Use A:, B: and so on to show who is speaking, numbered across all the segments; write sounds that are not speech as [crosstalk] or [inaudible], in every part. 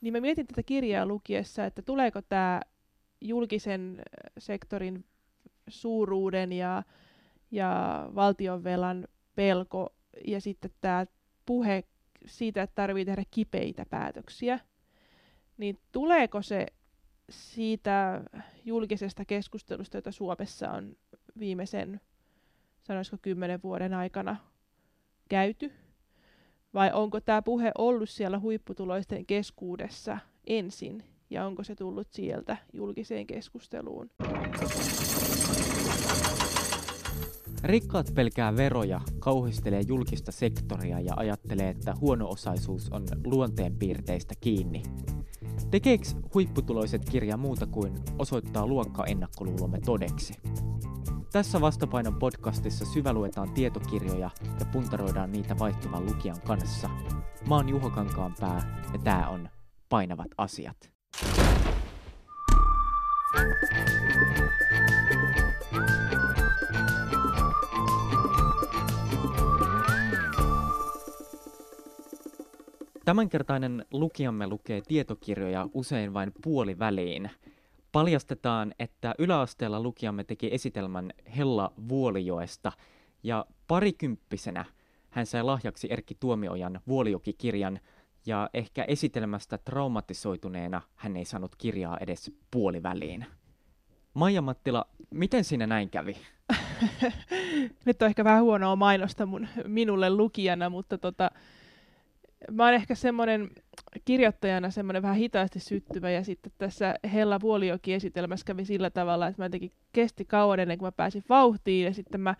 A: niin mä mietin tätä kirjaa lukiessa, että tuleeko tämä julkisen sektorin suuruuden ja, ja valtionvelan pelko ja sitten tämä puhe siitä, että tarvii tehdä kipeitä päätöksiä, niin tuleeko se siitä julkisesta keskustelusta, jota Suomessa on viimeisen, sanoisiko kymmenen vuoden aikana käyty, vai onko tämä puhe ollut siellä huipputuloisten keskuudessa ensin, ja onko se tullut sieltä julkiseen keskusteluun?
B: Rikkaat pelkää veroja, kauhistelee julkista sektoria ja ajattelee, että huono-osaisuus on luonteenpiirteistä kiinni. Tekeekö huipputuloiset kirja muuta kuin osoittaa luokka-ennakkoluulomme todeksi? Tässä Vastapainon podcastissa syväluetaan tietokirjoja ja puntaroidaan niitä vaihtuvan lukijan kanssa. Mä oon Juho Kankaanpää ja tää on Painavat asiat. Tämänkertainen lukijamme lukee tietokirjoja usein vain puoliväliin. Paljastetaan, että yläasteella lukijamme teki esitelmän Hella Vuolijoesta, ja parikymppisenä hän sai lahjaksi Erkki Tuomiojan Vuolijoki-kirjan, ja ehkä esitelmästä traumatisoituneena hän ei saanut kirjaa edes puoliväliin. Maija Mattila, miten siinä näin kävi? [laughs]
A: Nyt on ehkä vähän huonoa mainosta mun, minulle lukijana, mutta tota, mä oon ehkä semmoinen kirjoittajana semmoinen vähän hitaasti syttyvä ja sitten tässä Hella Vuoliokin esitelmässä kävi sillä tavalla, että mä jotenkin kesti kauan ennen kuin mä pääsin vauhtiin ja sitten mä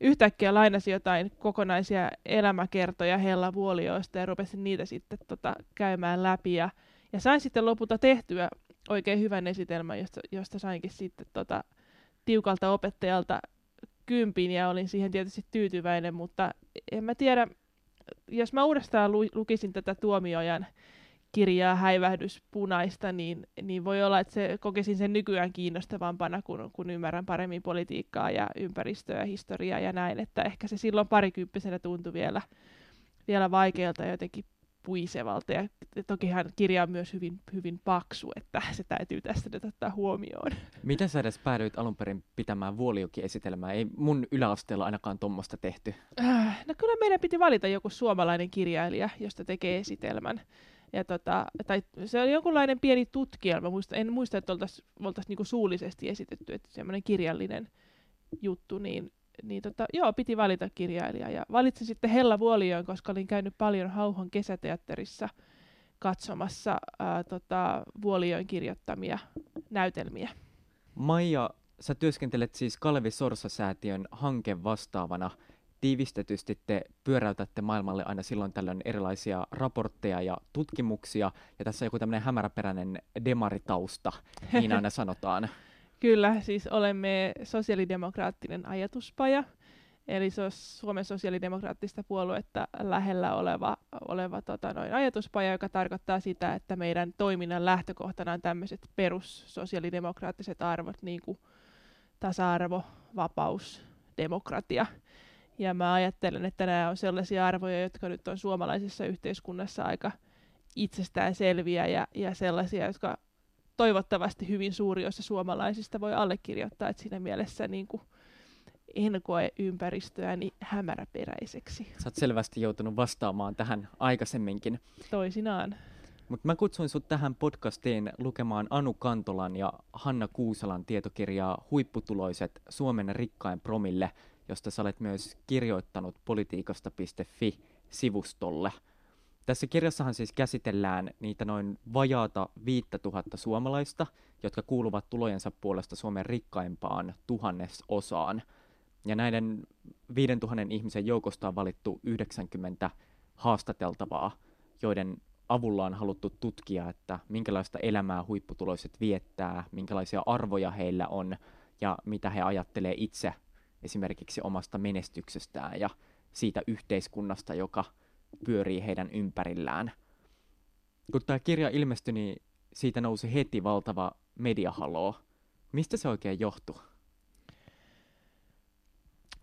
A: yhtäkkiä lainasin jotain kokonaisia elämäkertoja Hella Vuolioista ja rupesin niitä sitten tota, käymään läpi ja, ja sain sitten lopulta tehtyä oikein hyvän esitelmän, josta, josta sainkin sitten tota, tiukalta opettajalta kympin ja olin siihen tietysti tyytyväinen, mutta en mä tiedä, jos mä uudestaan lu- lukisin tätä tuomiojan kirjaa Häivähdys punaista, niin, niin voi olla, että se kokisin sen nykyään kiinnostavampana, kun, kun ymmärrän paremmin politiikkaa ja ympäristöä ja historiaa ja näin, että ehkä se silloin parikymppisenä tuntui vielä, vielä vaikealta jotenkin puisevalta. Ja tokihan kirja on myös hyvin, hyvin paksu, että se täytyy tästä nyt ottaa huomioon.
B: Miten sä edes päädyit alun perin pitämään Vuolioki-esitelmää? Ei mun yläasteella ainakaan tuommoista tehty.
A: Äh, no kyllä meidän piti valita joku suomalainen kirjailija, josta tekee esitelmän. Ja tota, tai se oli jonkunlainen pieni tutkielma, muista, en muista, että oltaisiin oltais niinku suullisesti esitetty, että semmoinen kirjallinen juttu, niin niin tota, joo, piti valita kirjailija. Ja valitsin sitten Hella Vuolijoen, koska olin käynyt paljon Hauhon kesäteatterissa katsomassa ää, tota, Vuolijoen kirjoittamia näytelmiä.
B: Maija, sä työskentelet siis Kalevi Sorsa-säätiön hanke vastaavana. Tiivistetysti te pyöräytätte maailmalle aina silloin tällöin erilaisia raportteja ja tutkimuksia, ja tässä on joku tämmöinen hämäräperäinen demaritausta, niin aina [laughs] sanotaan.
A: Kyllä, siis olemme sosiaalidemokraattinen ajatuspaja, eli se on Suomen sosiaalidemokraattista puoluetta lähellä oleva, oleva tota, noin, ajatuspaja, joka tarkoittaa sitä, että meidän toiminnan lähtökohtana on tämmöiset perussosiaalidemokraattiset arvot, niin kuin tasa-arvo, vapaus, demokratia. Ja mä ajattelen, että nämä on sellaisia arvoja, jotka nyt on suomalaisessa yhteiskunnassa aika itsestään selviä ja, ja sellaisia, jotka toivottavasti hyvin suuri osa suomalaisista voi allekirjoittaa, että siinä mielessä niin kuin en koe ympäristöäni hämäräperäiseksi.
B: Sä oot selvästi joutunut vastaamaan tähän aikaisemminkin.
A: Toisinaan.
B: Mutta mä kutsuin sut tähän podcastiin lukemaan Anu Kantolan ja Hanna Kuusalan tietokirjaa Huipputuloiset Suomen rikkain promille, josta sä olet myös kirjoittanut politiikasta.fi-sivustolle – tässä kirjassahan siis käsitellään niitä noin vajaata viittä tuhatta suomalaista, jotka kuuluvat tulojensa puolesta Suomen rikkaimpaan tuhannesosaan. Ja näiden viiden tuhannen ihmisen joukosta on valittu 90 haastateltavaa, joiden avulla on haluttu tutkia, että minkälaista elämää huipputuloiset viettää, minkälaisia arvoja heillä on ja mitä he ajattelee itse esimerkiksi omasta menestyksestään ja siitä yhteiskunnasta, joka – pyörii heidän ympärillään. Kun tämä kirja ilmestyi, niin siitä nousi heti valtava mediahaloo. Mistä se oikein johtuu?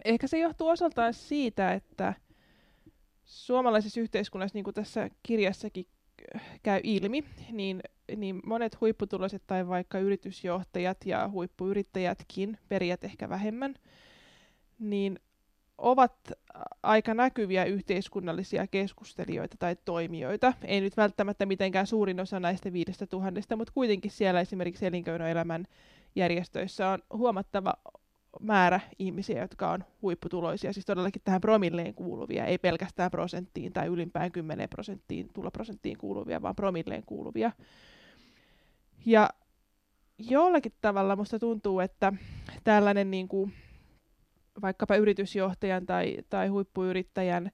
A: Ehkä se johtuu osaltaan siitä, että suomalaisessa yhteiskunnassa, niin kuin tässä kirjassakin käy ilmi, niin, niin monet huipputuloiset tai vaikka yritysjohtajat ja huippuyrittäjätkin, perijät ehkä vähemmän, niin ovat aika näkyviä yhteiskunnallisia keskustelijoita tai toimijoita. Ei nyt välttämättä mitenkään suurin osa näistä viidestä tuhannesta, mutta kuitenkin siellä esimerkiksi elinkeinoelämän järjestöissä on huomattava määrä ihmisiä, jotka on huipputuloisia, siis todellakin tähän promilleen kuuluvia, ei pelkästään prosenttiin tai ylimpään 10 prosenttiin, tuloprosenttiin kuuluvia, vaan promilleen kuuluvia. Ja jollakin tavalla musta tuntuu, että tällainen niin kuin, vaikkapa yritysjohtajan tai, tai huippuyrittäjän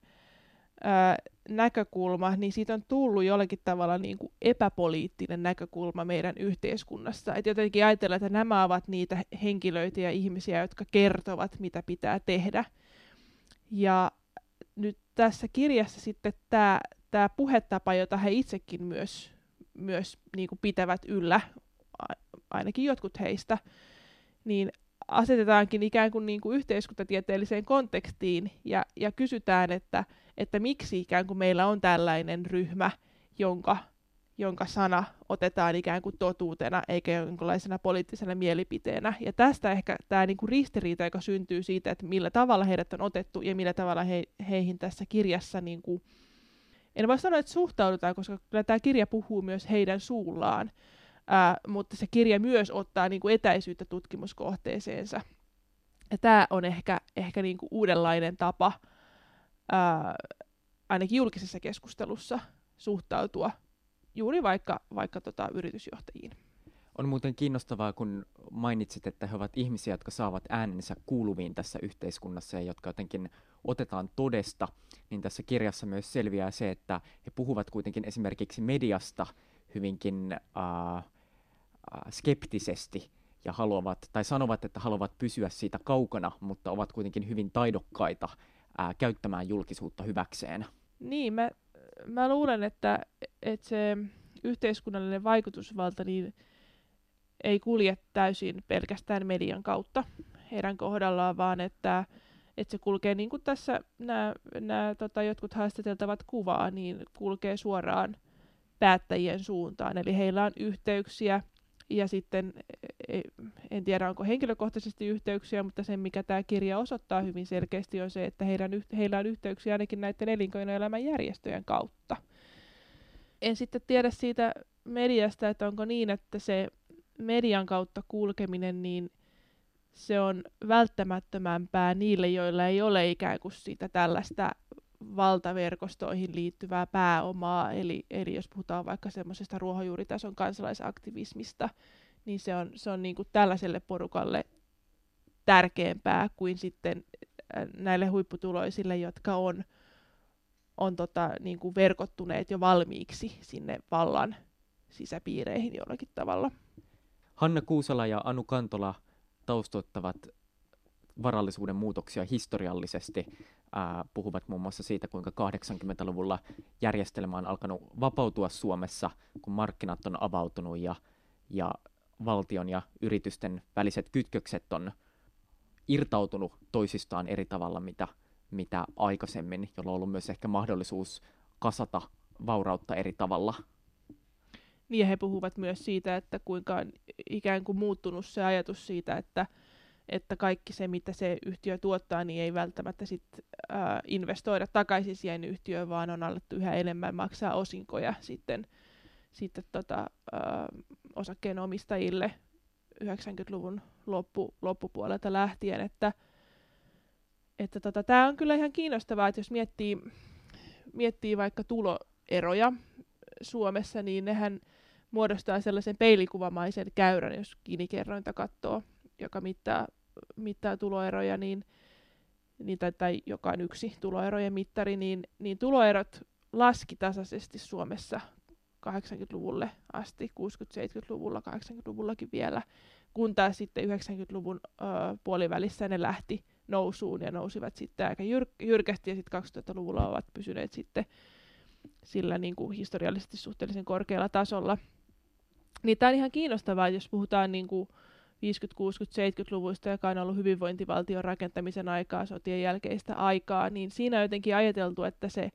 A: ää, näkökulma, niin siitä on tullut jollakin tavalla niin kuin epäpoliittinen näkökulma meidän yhteiskunnassa. Et jotenkin ajatellaan, että nämä ovat niitä henkilöitä ja ihmisiä, jotka kertovat, mitä pitää tehdä. Ja nyt tässä kirjassa sitten tämä, tämä puhetapa, jota he itsekin myös, myös niin kuin pitävät yllä, ainakin jotkut heistä, niin asetetaankin ikään kuin, niin kuin yhteiskuntatieteelliseen kontekstiin ja, ja kysytään, että, että miksi ikään kuin meillä on tällainen ryhmä, jonka, jonka sana otetaan ikään kuin totuutena eikä jonkinlaisena poliittisena mielipiteenä. Ja tästä ehkä tämä niin kuin ristiriita, joka syntyy siitä, että millä tavalla heidät on otettu ja millä tavalla he, heihin tässä kirjassa, niin kuin, en voi sanoa, että suhtaudutaan, koska kyllä tämä kirja puhuu myös heidän suullaan, ää, mutta se kirja myös ottaa niin kuin etäisyyttä tutkimuskohteeseensa. Ja tämä on ehkä, ehkä niin kuin uudenlainen tapa ää, ainakin julkisessa keskustelussa suhtautua juuri vaikka, vaikka tota, yritysjohtajiin.
B: On muuten kiinnostavaa, kun mainitsit, että he ovat ihmisiä, jotka saavat äänensä kuuluviin tässä yhteiskunnassa ja jotka jotenkin otetaan todesta, niin tässä kirjassa myös selviää se, että he puhuvat kuitenkin esimerkiksi mediasta hyvinkin äh, skeptisesti ja haluavat, tai sanovat, että haluavat pysyä siitä kaukana, mutta ovat kuitenkin hyvin taidokkaita ää, käyttämään julkisuutta hyväkseen.
A: Niin, mä, mä luulen, että, että se yhteiskunnallinen vaikutusvalta niin ei kulje täysin pelkästään median kautta heidän kohdallaan, vaan että, että se kulkee niin kuin tässä nämä tota, jotkut haastateltavat kuvaa, niin kulkee suoraan päättäjien suuntaan. Eli heillä on yhteyksiä ja sitten, e, e, en tiedä onko henkilökohtaisesti yhteyksiä, mutta se mikä tämä kirja osoittaa hyvin selkeästi on se, että heidän, heillä on yhteyksiä ainakin näiden elinkeinoelämän järjestöjen kautta. En sitten tiedä siitä mediasta, että onko niin, että se median kautta kulkeminen, niin se on välttämättömämpää niille, joilla ei ole ikään kuin sitä tällaista valtaverkostoihin liittyvää pääomaa, eli, eli jos puhutaan vaikka semmoisesta ruohonjuuritason kansalaisaktivismista, niin se on, se on niin kuin tällaiselle porukalle tärkeämpää kuin sitten äh, näille huipputuloisille, jotka on, on tota, niin kuin verkottuneet jo valmiiksi sinne vallan sisäpiireihin jollakin tavalla.
B: Hanna Kuusala ja Anu Kantola taustoittavat varallisuuden muutoksia historiallisesti ää, puhuvat muun muassa siitä, kuinka 80-luvulla järjestelmä on alkanut vapautua Suomessa, kun markkinat on avautunut ja, ja valtion ja yritysten väliset kytkökset on irtautunut toisistaan eri tavalla, mitä, mitä aikaisemmin, jolla on ollut myös ehkä mahdollisuus kasata vaurautta eri tavalla.
A: Niin ja he puhuvat myös siitä, että kuinka on ikään kuin muuttunut se ajatus siitä, että että kaikki se, mitä se yhtiö tuottaa, niin ei välttämättä sit, äh, investoida takaisin siihen yhtiöön, vaan on alettu yhä enemmän maksaa osinkoja sitten, sitten tota, äh, osakkeenomistajille 90-luvun loppu, loppupuolelta lähtien, että että tota, tämä on kyllä ihan kiinnostavaa, että jos miettii, miettii vaikka tuloeroja Suomessa, niin nehän muodostaa sellaisen peilikuvamaisen käyrän, jos Gini-kerrointa katsoo, joka mittaa mittaa tuloeroja, niin, niin tai, tai joka on yksi tuloerojen mittari, niin, niin tuloerot laski tasaisesti Suomessa 80-luvulle asti, 60-70-luvulla, 80-luvullakin vielä, kun taas sitten 90-luvun ö, puolivälissä ne lähti nousuun ja nousivat sitten aika jyr- jyrkästi ja sitten 2000-luvulla ovat pysyneet sitten sillä niin kuin historiallisesti suhteellisen korkealla tasolla. Niin tämä on ihan kiinnostavaa, jos puhutaan niin kuin 50-, 60-, 70-luvuista, joka on ollut hyvinvointivaltion rakentamisen aikaa, sotien jälkeistä aikaa, niin siinä on jotenkin ajateltu, että se,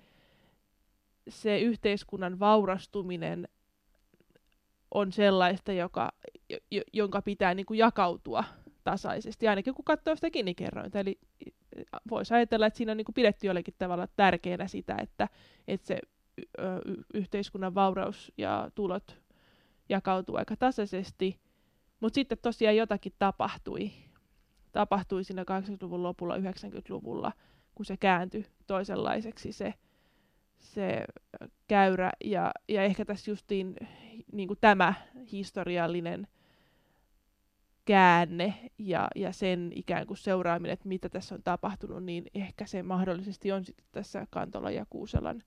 A: se yhteiskunnan vaurastuminen on sellaista, joka, jonka pitää niin kuin jakautua tasaisesti, ainakin kun katsoo sitä Gini-kerrointa. Eli voisi ajatella, että siinä on niin kuin pidetty jollakin tavalla tärkeänä sitä, että, että se yhteiskunnan vauraus ja tulot jakautuu aika tasaisesti, mutta sitten tosiaan jotakin tapahtui. Tapahtui siinä 80-luvun lopulla, 90-luvulla, kun se kääntyi toisenlaiseksi se, se käyrä. Ja, ja ehkä tässä justiin niin kuin tämä historiallinen käänne ja, ja sen ikään kuin seuraaminen, että mitä tässä on tapahtunut, niin ehkä se mahdollisesti on sitten tässä Kantola ja Kuuselan,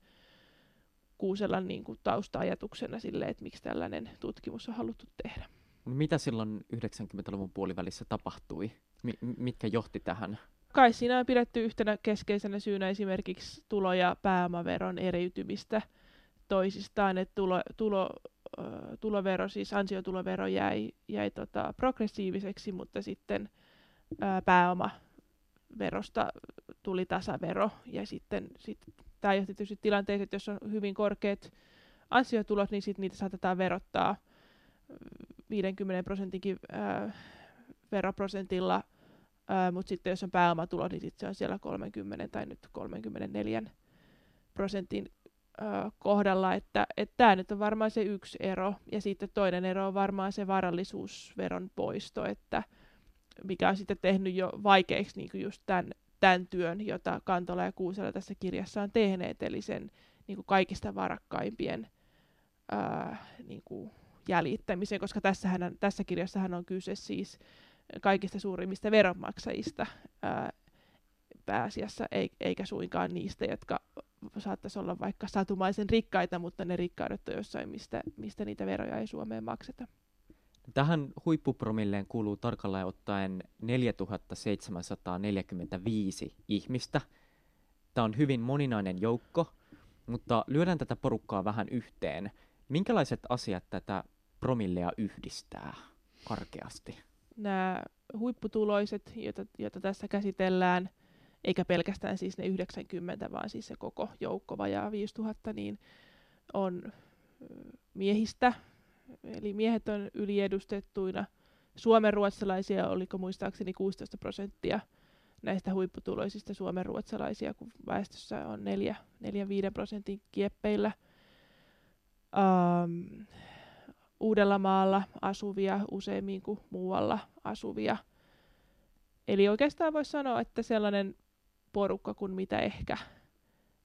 A: Kuuselan niin kuin tausta-ajatuksena sille, että miksi tällainen tutkimus on haluttu tehdä.
B: Mitä silloin 90-luvun puolivälissä tapahtui? M- mitkä johti tähän?
A: Kai siinä on pidetty yhtenä keskeisenä syynä esimerkiksi tulo- ja pääomaveron eriytymistä toisistaan, että tulo, tulo, tulovero, siis ansiotulovero jäi, jäi tota progressiiviseksi, mutta sitten ää, pääomaverosta tuli tasavero. Ja sitten sit, tämä johti tietysti tilanteeseen, että jos on hyvin korkeat ansiotulot, niin sitten niitä saatetaan verottaa 50 prosentinkin ää, veroprosentilla, mutta sitten jos on pääomatulo, niin sit se on siellä 30 tai nyt 34 prosentin kohdalla, että tämä nyt on varmaan se yksi ero, ja sitten toinen ero on varmaan se varallisuusveron poisto, että mikä on sitten tehnyt jo vaikeaksi niin just tämän, tämän työn, jota Kantola ja Kuusela tässä kirjassa on tehneet, eli sen niin kuin kaikista varakkaimpien ää, niin kuin jäljittämisen, koska tässähän, tässä kirjassahan on kyse siis kaikista suurimmista veronmaksajista ää, pääasiassa, eikä suinkaan niistä, jotka saattaisi olla vaikka satumaisen rikkaita, mutta ne rikkaudet on jossain, mistä, mistä niitä veroja ei Suomeen makseta.
B: Tähän huippupromilleen kuuluu tarkalleen ottaen 4745 ihmistä. Tämä on hyvin moninainen joukko, mutta lyödään tätä porukkaa vähän yhteen. Minkälaiset asiat tätä promillea yhdistää karkeasti?
A: Nämä huipputuloiset, joita, joita tässä käsitellään – eikä pelkästään siis ne 90, vaan siis se koko joukko vajaa 5000, niin on miehistä, eli miehet on yliedustettuina. Suomen ruotsalaisia oliko muistaakseni 16 prosenttia näistä huipputuloisista Suomen ruotsalaisia, kun väestössä on 4-5 prosentin kieppeillä. Um, Uudellamaalla asuvia useimmin kuin muualla asuvia. Eli oikeastaan voisi sanoa, että sellainen porukka kuin mitä ehkä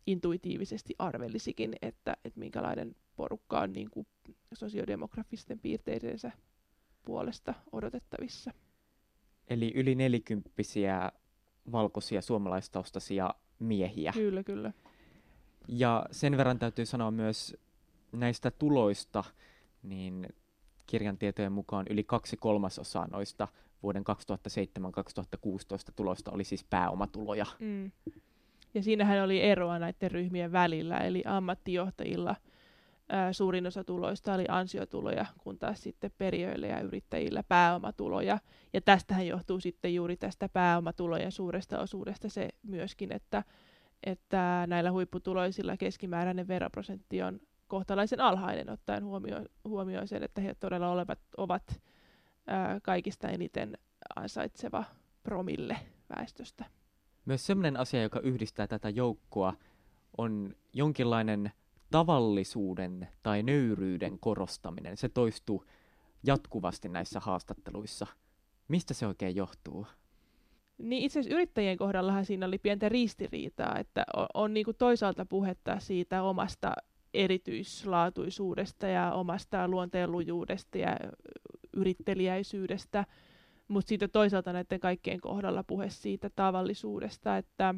A: intuitiivisesti arvelisikin, että, että minkälainen porukka on niin kuin sosiodemografisten piirteidensä puolesta odotettavissa.
B: Eli yli nelikymppisiä valkoisia suomalaistaustaisia miehiä.
A: Kyllä, kyllä.
B: Ja sen verran täytyy sanoa myös näistä tuloista, niin kirjan tietojen mukaan yli kaksi kolmasosaa noista vuoden 2007-2016 tulosta oli siis pääomatuloja. Mm.
A: Ja siinähän oli eroa näiden ryhmien välillä, eli ammattijohtajilla ää, suurin osa tuloista oli ansiotuloja, kun taas sitten perijöillä ja yrittäjillä pääomatuloja. Ja tästähän johtuu sitten juuri tästä pääomatulojen suuresta osuudesta se myöskin, että, että näillä huipputuloisilla keskimääräinen veroprosentti on kohtalaisen alhainen, ottaen huomioon, huomioon sen, että he todella olevat, ovat ää, kaikista eniten ansaitseva promille väestöstä.
B: Myös sellainen asia, joka yhdistää tätä joukkoa, on jonkinlainen tavallisuuden tai nöyryyden korostaminen. Se toistuu jatkuvasti näissä haastatteluissa. Mistä se oikein johtuu?
A: Niin itse asiassa yrittäjien kohdallahan siinä oli pientä ristiriitaa, että on, on niin kuin toisaalta puhetta siitä omasta erityislaatuisuudesta ja omasta luonteenlujuudesta ja yrittelijäisyydestä, mutta sitten toisaalta näiden kaikkien kohdalla puhe siitä tavallisuudesta, että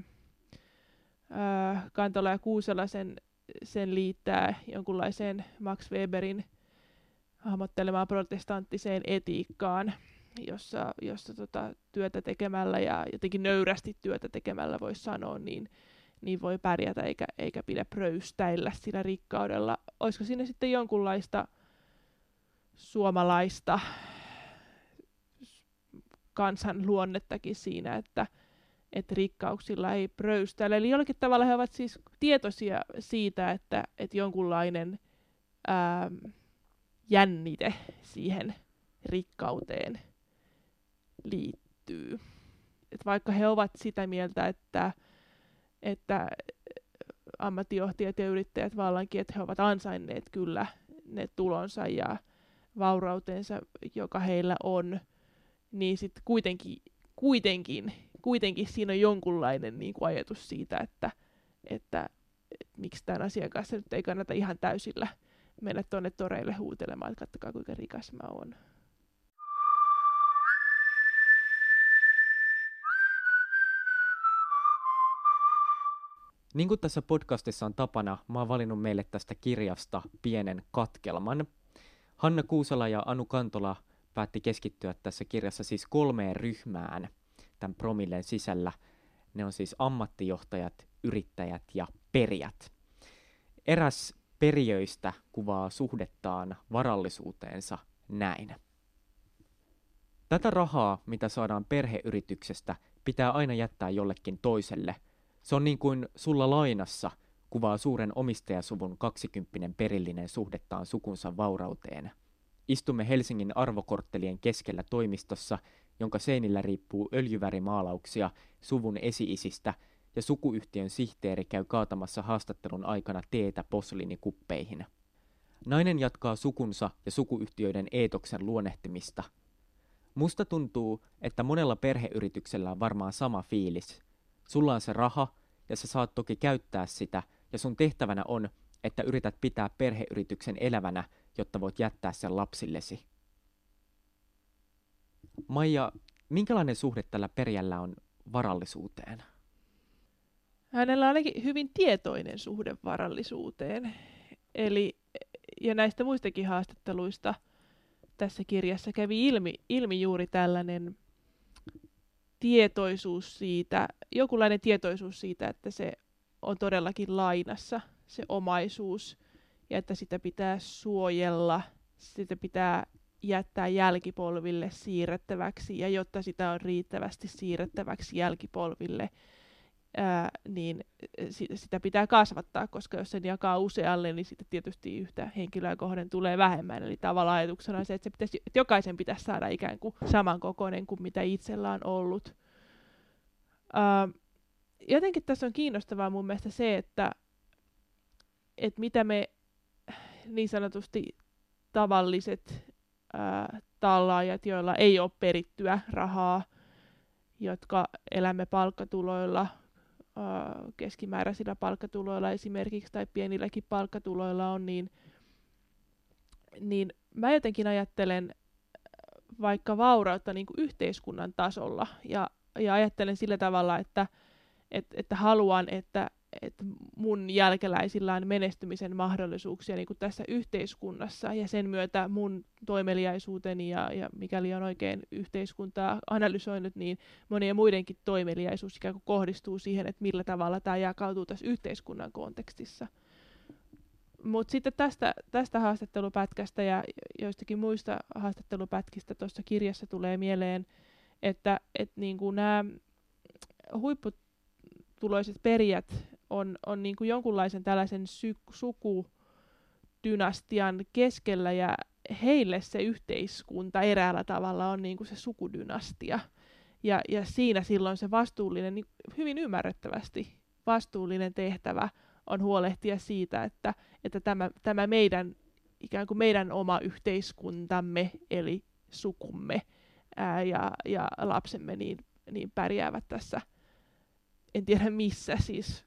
A: ää, Kantola ja Kuusela sen, sen liittää jonkunlaiseen Max Weberin hahmottelemaan protestanttiseen etiikkaan, jossa, jossa tota, työtä tekemällä ja jotenkin nöyrästi työtä tekemällä voisi sanoa, niin, niin voi pärjätä eikä, eikä pidä pröystäillä sillä rikkaudella. Olisiko siinä sitten jonkunlaista suomalaista kansan luonnettakin siinä, että, että rikkauksilla ei pröystäile. Eli jollakin tavalla he ovat siis tietoisia siitä, että, että jonkunlainen ää, jännite siihen rikkauteen liittyy. Et vaikka he ovat sitä mieltä, että, että ammattijohtajat ja yrittäjät vallankin, että he ovat ansainneet kyllä ne tulonsa ja vaurautensa, joka heillä on, niin sitten kuitenkin, kuitenkin, kuitenkin siinä on jonkunlainen niin kuin ajatus siitä, että, että, että miksi tämän asian kanssa nyt ei kannata ihan täysillä mennä tuonne toreille huutelemaan, että katsokaa kuinka rikas mä oon.
B: Niin kuin tässä podcastissa on tapana, mä oon valinnut meille tästä kirjasta pienen katkelman. Hanna Kuusala ja Anu Kantola päätti keskittyä tässä kirjassa siis kolmeen ryhmään tämän promillen sisällä. Ne on siis ammattijohtajat, yrittäjät ja perijät. Eräs perijöistä kuvaa suhdettaan varallisuuteensa näin. Tätä rahaa, mitä saadaan perheyrityksestä, pitää aina jättää jollekin toiselle – se on niin kuin sulla lainassa kuvaa suuren omistajasuvun kaksikymppinen perillinen suhdettaan sukunsa vaurauteen. Istumme Helsingin arvokorttelien keskellä toimistossa, jonka seinillä riippuu öljyvärimaalauksia suvun esiisistä, ja sukuyhtiön sihteeri käy kaatamassa haastattelun aikana teetä posliinikuppeihin. Nainen jatkaa sukunsa ja sukuyhtiöiden eetoksen luonnehtimista. Musta tuntuu, että monella perheyrityksellä on varmaan sama fiilis – Sulla on se raha, ja sä saat toki käyttää sitä, ja sun tehtävänä on, että yrität pitää perheyrityksen elävänä, jotta voit jättää sen lapsillesi. Maija, minkälainen suhde tällä perijällä on varallisuuteen?
A: Hänellä on ainakin hyvin tietoinen suhde varallisuuteen. Eli, ja näistä muistakin haastatteluista tässä kirjassa kävi ilmi, ilmi juuri tällainen tietoisuus siitä, jokinlainen tietoisuus siitä, että se on todellakin lainassa, se omaisuus, ja että sitä pitää suojella, sitä pitää jättää jälkipolville siirrettäväksi, ja jotta sitä on riittävästi siirrettäväksi jälkipolville, ää, niin sitä pitää kasvattaa, koska jos sen jakaa usealle, niin sitten tietysti yhtä henkilöä kohden tulee vähemmän. Eli tavallaan ajatuksena on se, että, se pitäisi, että jokaisen pitäisi saada ikään kuin samankokoinen kuin mitä itsellä on ollut. Ää, jotenkin tässä on kiinnostavaa mun mielestä se, että, että mitä me niin sanotusti tavalliset ää, tallaajat, joilla ei ole perittyä rahaa, jotka elämme palkkatuloilla, keskimääräisillä palkkatuloilla esimerkiksi tai pienilläkin palkkatuloilla on, niin, niin mä jotenkin ajattelen vaikka vaurautta niin kuin yhteiskunnan tasolla ja, ja ajattelen sillä tavalla, että, että, että haluan, että, että mun jälkeläisillä on menestymisen mahdollisuuksia niin kuin tässä yhteiskunnassa ja sen myötä mun toimeliaisuuteni ja, ja mikäli on oikein yhteiskuntaa analysoinut, niin monien muidenkin toimeliaisuus ikään kuin kohdistuu siihen, että millä tavalla tämä jakautuu tässä yhteiskunnan kontekstissa. Mutta sitten tästä, tästä haastattelupätkästä ja joistakin muista haastattelupätkistä tuossa kirjassa tulee mieleen, että et niin nämä huipputuloiset perijät on, on niin kuin jonkunlaisen tällaisen sy- sukudynastian keskellä ja heille se yhteiskunta eräällä tavalla on niin kuin se sukudynastia. Ja, ja siinä silloin se vastuullinen, niin hyvin ymmärrettävästi vastuullinen tehtävä on huolehtia siitä, että, että tämä, tämä meidän ikään kuin meidän oma yhteiskuntamme, eli sukumme ää, ja, ja lapsemme niin, niin pärjäävät tässä, en tiedä missä siis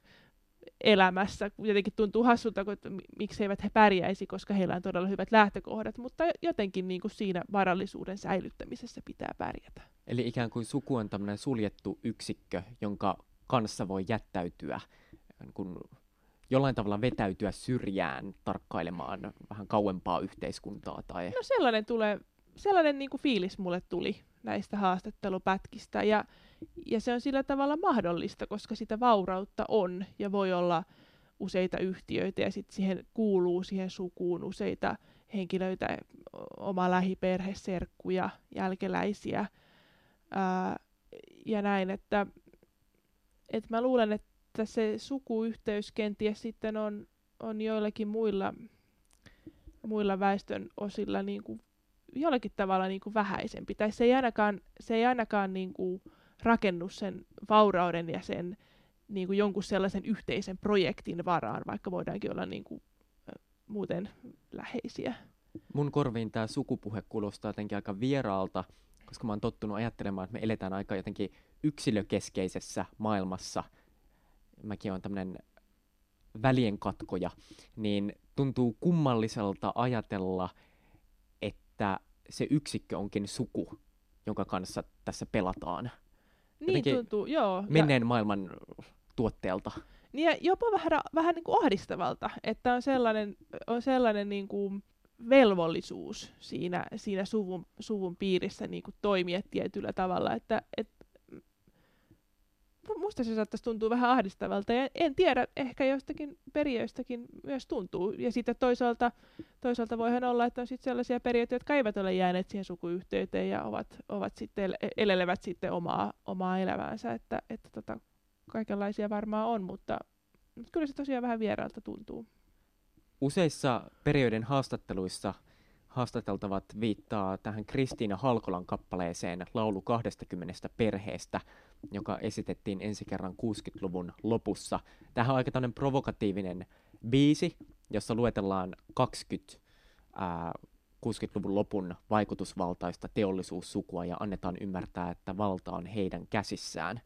A: elämässä. Jotenkin tuntuu hassulta, että miksi eivät he pärjäisi, koska heillä on todella hyvät lähtökohdat, mutta jotenkin niin kuin siinä varallisuuden säilyttämisessä pitää pärjätä.
B: Eli ikään kuin suku on tämmöinen suljettu yksikkö, jonka kanssa voi jättäytyä, niin kun jollain tavalla vetäytyä syrjään tarkkailemaan vähän kauempaa yhteiskuntaa? Tai...
A: No sellainen, tulee, sellainen niin kuin fiilis mulle tuli näistä haastattelupätkistä. Ja ja se on sillä tavalla mahdollista, koska sitä vaurautta on ja voi olla useita yhtiöitä ja sitten siihen kuuluu siihen sukuun useita henkilöitä, oma lähiperhe, serkkuja, jälkeläisiä ää, ja näin, että et mä luulen, että se sukuyhteys kenties sitten on, on joillakin muilla, muilla väestön osilla niin kuin jollakin tavalla niin kuin vähäisempi. Tai se ei ainakaan, se ei ainakaan niin kuin rakennu sen vaurauden ja sen niin kuin jonkun sellaisen yhteisen projektin varaan, vaikka voidaankin olla niin kuin, muuten läheisiä.
B: Mun korviin tämä sukupuhe kuulostaa jotenkin aika vieraalta, koska mä oon tottunut ajattelemaan, että me eletään aika jotenkin yksilökeskeisessä maailmassa. Mäkin olen tämmöinen välienkatkoja, niin tuntuu kummalliselta ajatella, että se yksikkö onkin suku, jonka kanssa tässä pelataan.
A: Niin jotenkin tuntuu, joo.
B: Menneen ja... maailman tuotteelta.
A: Niin ja jopa vähän, vähän niin kuin ahdistavalta, että on sellainen, on sellainen niin kuin velvollisuus siinä, siinä suvun, suvun piirissä niin kuin toimia tietyllä tavalla, että et, musta se saattaisi tuntua vähän ahdistavalta, ja en tiedä, ehkä jostakin periöistäkin myös tuntuu, ja sitten toisaalta, toisaalta voihan olla, että on sitten sellaisia periöitä, jotka eivät ole jääneet siihen sukuyhteyteen, ja ovat, ovat sitten, elelevät sitten omaa, omaa elämäänsä, että, että tota, kaikenlaisia varmaan on, mutta, mutta kyllä se tosiaan vähän vieraalta tuntuu.
B: Useissa perioiden haastatteluissa haastateltavat viittaa tähän Kristiina Halkolan kappaleeseen Laulu 20 perheestä, joka esitettiin ensi kerran 60-luvun lopussa. Tähän on aika tämmöinen provokatiivinen biisi, jossa luetellaan 20 ää, 60-luvun lopun vaikutusvaltaista teollisuussukua ja annetaan ymmärtää, että valta on heidän käsissään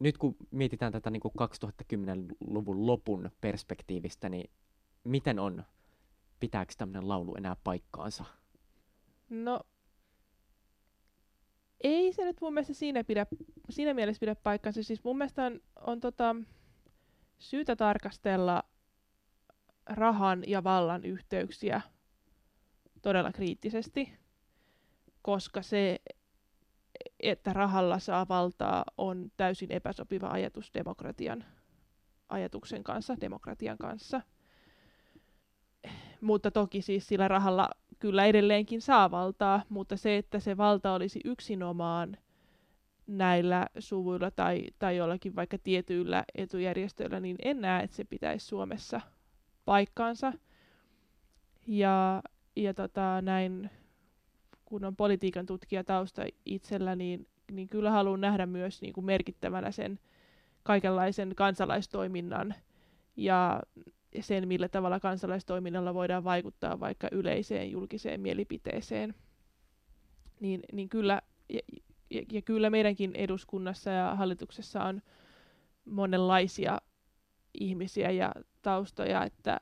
B: nyt kun mietitään tätä niin kuin 2010-luvun lopun perspektiivistä, niin miten on, pitääkö tämmöinen laulu enää paikkaansa?
A: No, ei se nyt mun mielestä siinä, pidä, siinä mielessä pidä paikkansa. Siis mun mielestä on, on tota, syytä tarkastella rahan ja vallan yhteyksiä todella kriittisesti, koska se että rahalla saa valtaa, on täysin epäsopiva ajatus demokratian ajatuksen kanssa, demokratian kanssa. Mutta toki siis sillä rahalla kyllä edelleenkin saa valtaa, mutta se, että se valta olisi yksinomaan näillä suvuilla tai, tai jollakin vaikka tietyillä etujärjestöillä, niin en näe, että se pitäisi Suomessa paikkaansa. Ja, ja tota, näin kun on politiikan tutkija tausta itsellä, niin, niin kyllä haluan nähdä myös niin kuin merkittävänä sen kaikenlaisen kansalaistoiminnan ja sen, millä tavalla kansalaistoiminnalla voidaan vaikuttaa vaikka yleiseen julkiseen mielipiteeseen. Niin, niin kyllä, ja, ja, ja kyllä meidänkin eduskunnassa ja hallituksessa on monenlaisia ihmisiä ja taustoja, että,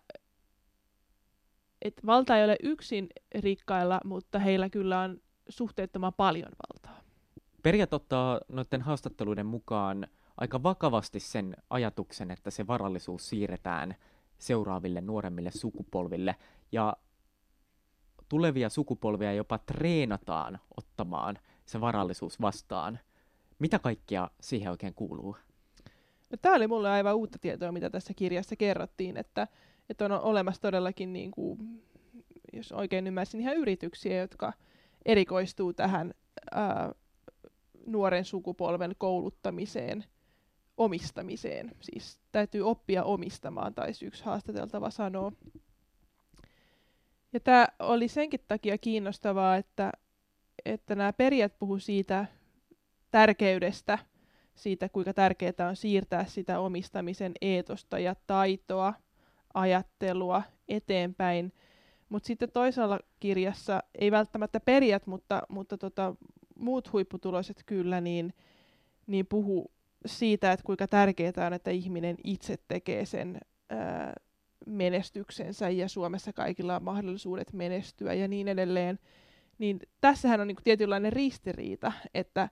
A: että valta ei ole yksin rikkailla, mutta heillä kyllä on suhteettoman paljon valtaa.
B: Perjat ottaa noiden haastatteluiden mukaan aika vakavasti sen ajatuksen, että se varallisuus siirretään seuraaville nuoremmille sukupolville ja tulevia sukupolvia jopa treenataan ottamaan se varallisuus vastaan. Mitä kaikkia siihen oikein kuuluu?
A: No, tämä oli mulle aivan uutta tietoa, mitä tässä kirjassa kerrottiin, että että on olemassa todellakin, niin kuin, jos oikein ymmärsin, ihan yrityksiä, jotka erikoistuu tähän ää, nuoren sukupolven kouluttamiseen, omistamiseen. Siis täytyy oppia omistamaan, tai yksi haastateltava sanoo. Ja tämä oli senkin takia kiinnostavaa, että, että nämä perijät puhu siitä tärkeydestä, siitä kuinka tärkeää on siirtää sitä omistamisen eetosta ja taitoa – ajattelua eteenpäin. Mutta sitten toisella kirjassa, ei välttämättä perijät, mutta, mutta tota, muut huipputuloiset kyllä, niin, niin puhu siitä, että kuinka tärkeää on, että ihminen itse tekee sen ää, menestyksensä ja Suomessa kaikilla on mahdollisuudet menestyä ja niin edelleen. Niin tässähän on niin tietynlainen ristiriita, että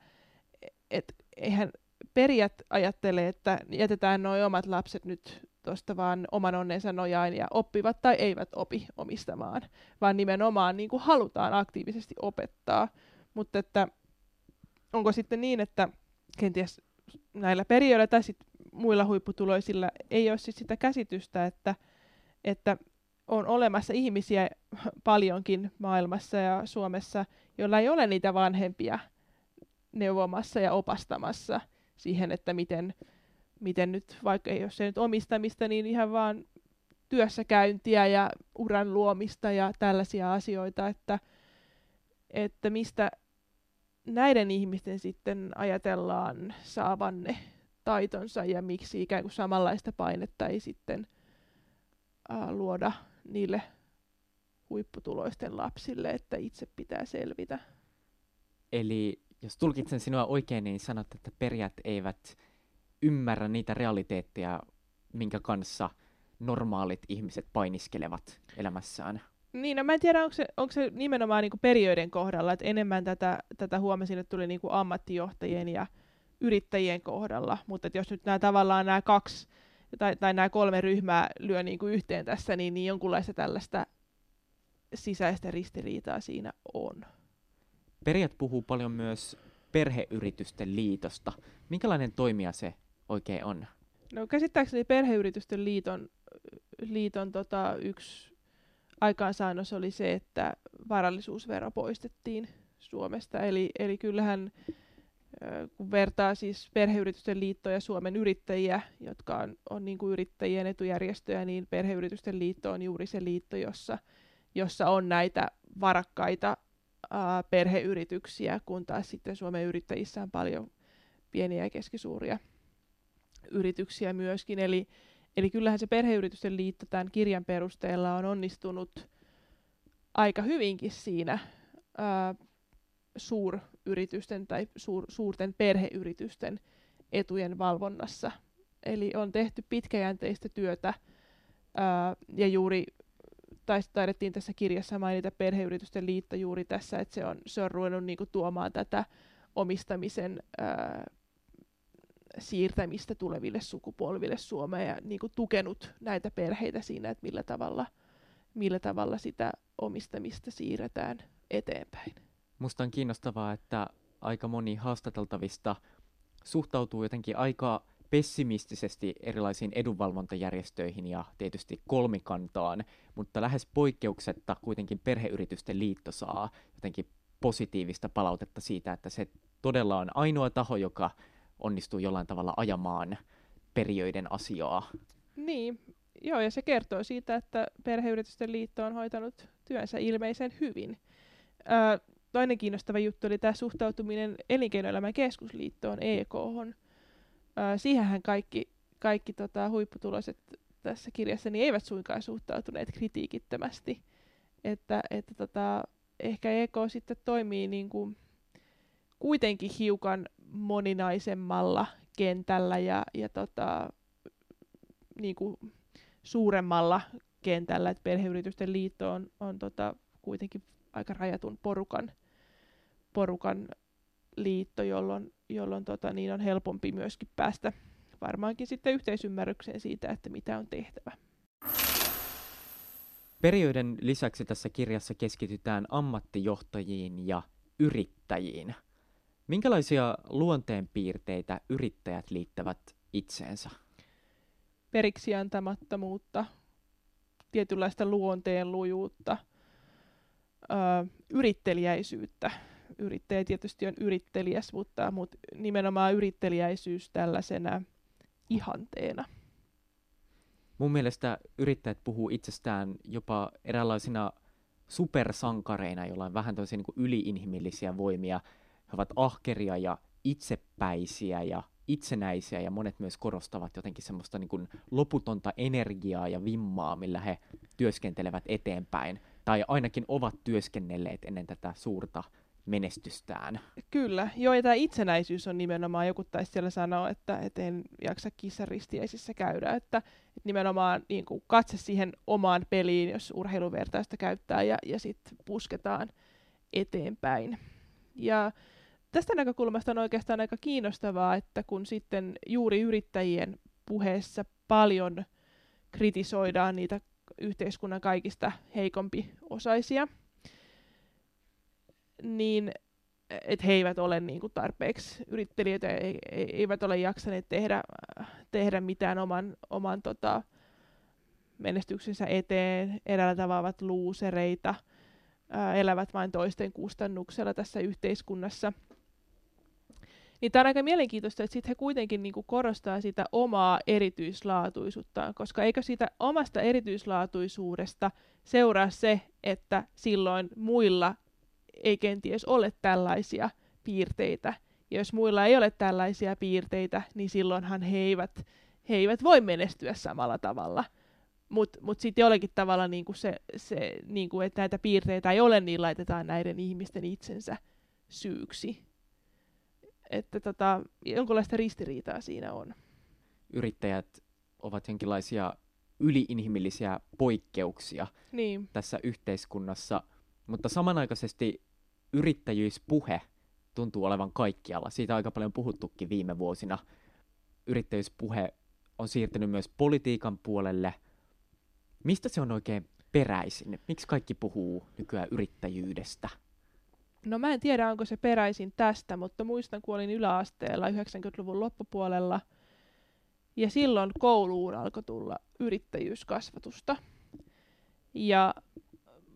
A: et, eihän perijät ajattele, että jätetään nuo omat lapset nyt tuosta vaan oman onnensa nojain ja oppivat tai eivät opi omistamaan, vaan nimenomaan niin kuin halutaan aktiivisesti opettaa. Mutta että onko sitten niin, että kenties näillä periöillä tai sit muilla huipputuloisilla ei ole sit sitä käsitystä, että, että on olemassa ihmisiä paljonkin maailmassa ja Suomessa, joilla ei ole niitä vanhempia neuvomassa ja opastamassa siihen, että miten, miten nyt, vaikka ei ole se nyt omistamista, niin ihan vaan työssäkäyntiä ja uran luomista ja tällaisia asioita, että, että mistä näiden ihmisten sitten ajatellaan saavan ne taitonsa ja miksi ikään kuin samanlaista painetta ei sitten ää, luoda niille huipputuloisten lapsille, että itse pitää selvitä.
B: Eli jos tulkitsen sinua oikein, niin sanot, että perijät eivät ymmärrä niitä realiteetteja, minkä kanssa normaalit ihmiset painiskelevat elämässään.
A: Niin, no mä en tiedä, onko se, onko se nimenomaan niin periöiden kohdalla, että enemmän tätä, tätä huomasin, että tuli niin kuin ammattijohtajien ja yrittäjien kohdalla, mutta jos nyt nämä tavallaan nämä kaksi tai, tai nämä kolme ryhmää lyö niin kuin yhteen tässä, niin, niin jonkunlaista tällaista sisäistä ristiriitaa siinä on.
B: Perijät puhuu paljon myös perheyritysten liitosta. Minkälainen toimija se oikein on?
A: No käsittääkseni perheyritysten liiton, liiton tota, yksi aikaansaannos oli se, että varallisuusvero poistettiin Suomesta. Eli, eli kyllähän kun vertaa siis perheyritysten liittoa ja Suomen yrittäjiä, jotka on, on niin kuin yrittäjien etujärjestöjä, niin perheyritysten liitto on juuri se liitto, jossa, jossa on näitä varakkaita ää, perheyrityksiä, kun taas sitten Suomen yrittäjissä on paljon pieniä ja keskisuuria yrityksiä myöskin. Eli, eli kyllähän se perheyritysten liitto tämän kirjan perusteella on onnistunut aika hyvinkin siinä ää, suuryritysten tai suur, suurten perheyritysten etujen valvonnassa. Eli on tehty pitkäjänteistä työtä ää, ja juuri taidettiin tässä kirjassa mainita perheyritysten liitto juuri tässä, että se on, se on ruvennut niinku tuomaan tätä omistamisen ää, siirtämistä tuleville sukupolville Suomeen ja niinku tukenut näitä perheitä siinä, että millä tavalla, millä tavalla sitä omistamista siirretään eteenpäin.
B: Musta on kiinnostavaa, että aika moni haastateltavista suhtautuu jotenkin aika pessimistisesti erilaisiin edunvalvontajärjestöihin ja tietysti kolmikantaan, mutta lähes poikkeuksetta kuitenkin perheyritysten liitto saa jotenkin positiivista palautetta siitä, että se todella on ainoa taho, joka onnistuu jollain tavalla ajamaan periöiden asiaa.
A: Niin, joo, ja se kertoo siitä, että perheyritysten liitto on hoitanut työnsä ilmeisen hyvin. Öö, toinen kiinnostava juttu oli tämä suhtautuminen elinkeinoelämän keskusliittoon EK. siihenhän kaikki, kaikki tota, huipputuloiset tässä kirjassa niin eivät suinkaan suhtautuneet kritiikittömästi. Että, että tota, ehkä EK sitten toimii niin kuin kuitenkin hiukan moninaisemmalla kentällä ja, ja tota, niin kuin suuremmalla kentällä, että perheyritysten liitto on, on tota, kuitenkin aika rajatun porukan porukan liitto, jolloin, jolloin tota, niin on helpompi myöskin päästä varmaankin sitten yhteisymmärrykseen siitä, että mitä on tehtävä.
B: Periöiden lisäksi tässä kirjassa keskitytään ammattijohtajiin ja yrittäjiin. Minkälaisia luonteenpiirteitä yrittäjät liittävät itseensä?
A: Periksi antamattomuutta, tietynlaista luonteen lujuutta, yrittelijäisyyttä, yrittäjä tietysti on yrittelijäs, mutta, mutta nimenomaan yrittelijäisyys tällaisena ihanteena.
B: Mun mielestä yrittäjät puhuu itsestään jopa eräänlaisina supersankareina, joilla on vähän tosi niin yliinhimillisiä voimia. He ovat ahkeria ja itsepäisiä ja itsenäisiä ja monet myös korostavat jotenkin semmoista niin kuin loputonta energiaa ja vimmaa, millä he työskentelevät eteenpäin. Tai ainakin ovat työskennelleet ennen tätä suurta menestystään.
A: Kyllä, joo, ja tämä itsenäisyys on nimenomaan, joku taisi siellä sanoa, että, et en jaksa kissaristiäisissä käydä, että, että nimenomaan niin kuin katse siihen omaan peliin, jos urheiluvertaista käyttää, ja, ja sitten pusketaan eteenpäin. Ja tästä näkökulmasta on oikeastaan aika kiinnostavaa, että kun sitten juuri yrittäjien puheessa paljon kritisoidaan niitä yhteiskunnan kaikista heikompi osaisia, niin että he eivät ole niin kuin tarpeeksi yrittelijöitä, e, eivät ole jaksaneet tehdä, tehdä mitään oman, oman tota, menestyksensä eteen, eräällä tavalla ovat luusereita, elävät vain toisten kustannuksella tässä yhteiskunnassa. Niin tämä on aika mielenkiintoista, että sitten he kuitenkin niinku korostaa sitä omaa erityislaatuisuuttaan, koska eikö siitä omasta erityislaatuisuudesta seuraa se, että silloin muilla ei kenties ole tällaisia piirteitä. Ja jos muilla ei ole tällaisia piirteitä, niin silloinhan he eivät, he eivät voi menestyä samalla tavalla. Mutta mut sitten jollakin tavalla niinku se, se niinku, että näitä piirteitä ei ole, niin laitetaan näiden ihmisten itsensä syyksi. Että tota, jonkinlaista ristiriitaa siinä on.
B: Yrittäjät ovat jonkinlaisia yliinhimillisiä poikkeuksia
A: Niin,
B: tässä yhteiskunnassa, mutta samanaikaisesti yrittäjyyspuhe tuntuu olevan kaikkialla. Siitä on aika paljon puhuttukin viime vuosina. Yrittäjyyspuhe on siirtynyt myös politiikan puolelle. Mistä se on oikein peräisin? Miksi kaikki puhuu nykyään yrittäjyydestä?
A: No mä en tiedä, onko se peräisin tästä, mutta muistan, kun olin yläasteella 90-luvun loppupuolella, ja silloin kouluun alkoi tulla yrittäjyyskasvatusta. Ja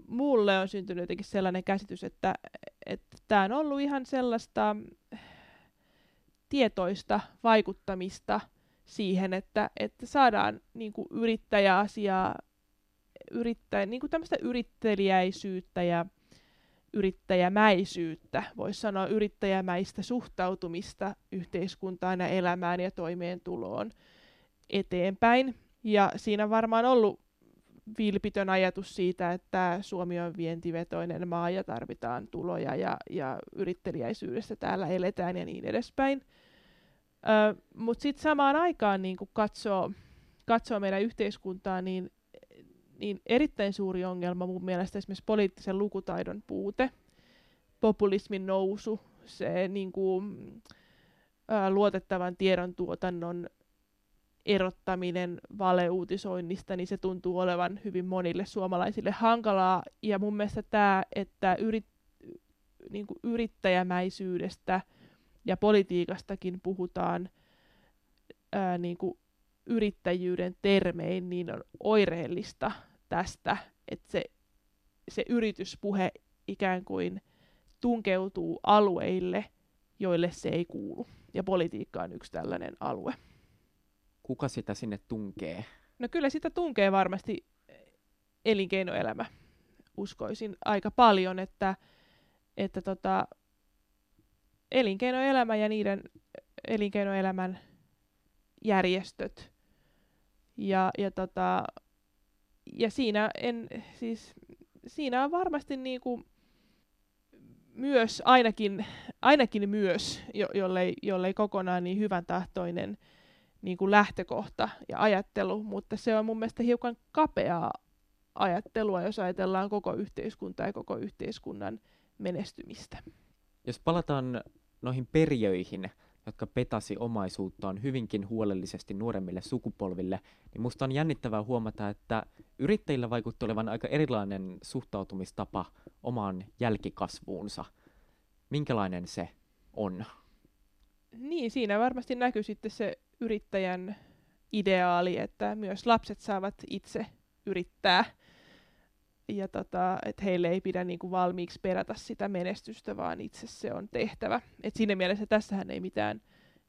A: mulle on syntynyt jotenkin sellainen käsitys, että tämä on ollut ihan sellaista tietoista vaikuttamista siihen, että, että saadaan niin yrittäjäasiaa, yrittäjä, niin tämmöistä yrittelijäisyyttä ja yrittäjämäisyyttä, voisi sanoa yrittäjämäistä suhtautumista yhteiskuntaan ja elämään ja toimeentuloon eteenpäin. Ja siinä on varmaan ollut vilpitön ajatus siitä, että Suomi on vientivetoinen maa ja tarvitaan tuloja ja, ja yrittelijäisyydestä täällä eletään ja niin edespäin. Mutta sitten samaan aikaan niin kun katsoo, katsoo meidän yhteiskuntaa, niin, niin erittäin suuri ongelma mun mielestä esimerkiksi poliittisen lukutaidon puute, populismin nousu, se niin kuin, ää, luotettavan tiedon tuotannon erottaminen valeuutisoinnista, niin se tuntuu olevan hyvin monille suomalaisille hankalaa. Ja mun mielestä tämä, että yrit, niin kuin yrittäjämäisyydestä ja politiikastakin puhutaan ää, niin kuin yrittäjyyden termein, niin on oireellista tästä, että se, se yrityspuhe ikään kuin tunkeutuu alueille, joille se ei kuulu. Ja politiikka on yksi tällainen alue
B: kuka sitä sinne tunkee?
A: No kyllä sitä tunkee varmasti elinkeinoelämä, uskoisin aika paljon, että, että tota, elinkeinoelämä ja niiden elinkeinoelämän järjestöt ja, ja, tota, ja siinä, en, siis, siinä on varmasti niinku myös ainakin, ainakin myös, jo, jollei, jollei kokonaan niin hyvän tahtoinen niin kuin lähtökohta ja ajattelu, mutta se on mun mielestä hiukan kapeaa ajattelua, jos ajatellaan koko yhteiskuntaa ja koko yhteiskunnan menestymistä.
B: Jos palataan noihin periöihin, jotka petasi omaisuuttaan hyvinkin huolellisesti nuoremmille sukupolville, niin musta on jännittävää huomata, että yrittäjillä vaikutti olevan aika erilainen suhtautumistapa omaan jälkikasvuunsa. Minkälainen se on?
A: Niin, siinä varmasti näkyy sitten se yrittäjän ideaali, että myös lapset saavat itse yrittää ja tota, että heille ei pidä niinku valmiiksi perätä sitä menestystä, vaan itse se on tehtävä. Et siinä mielessä tässähän ei mitään,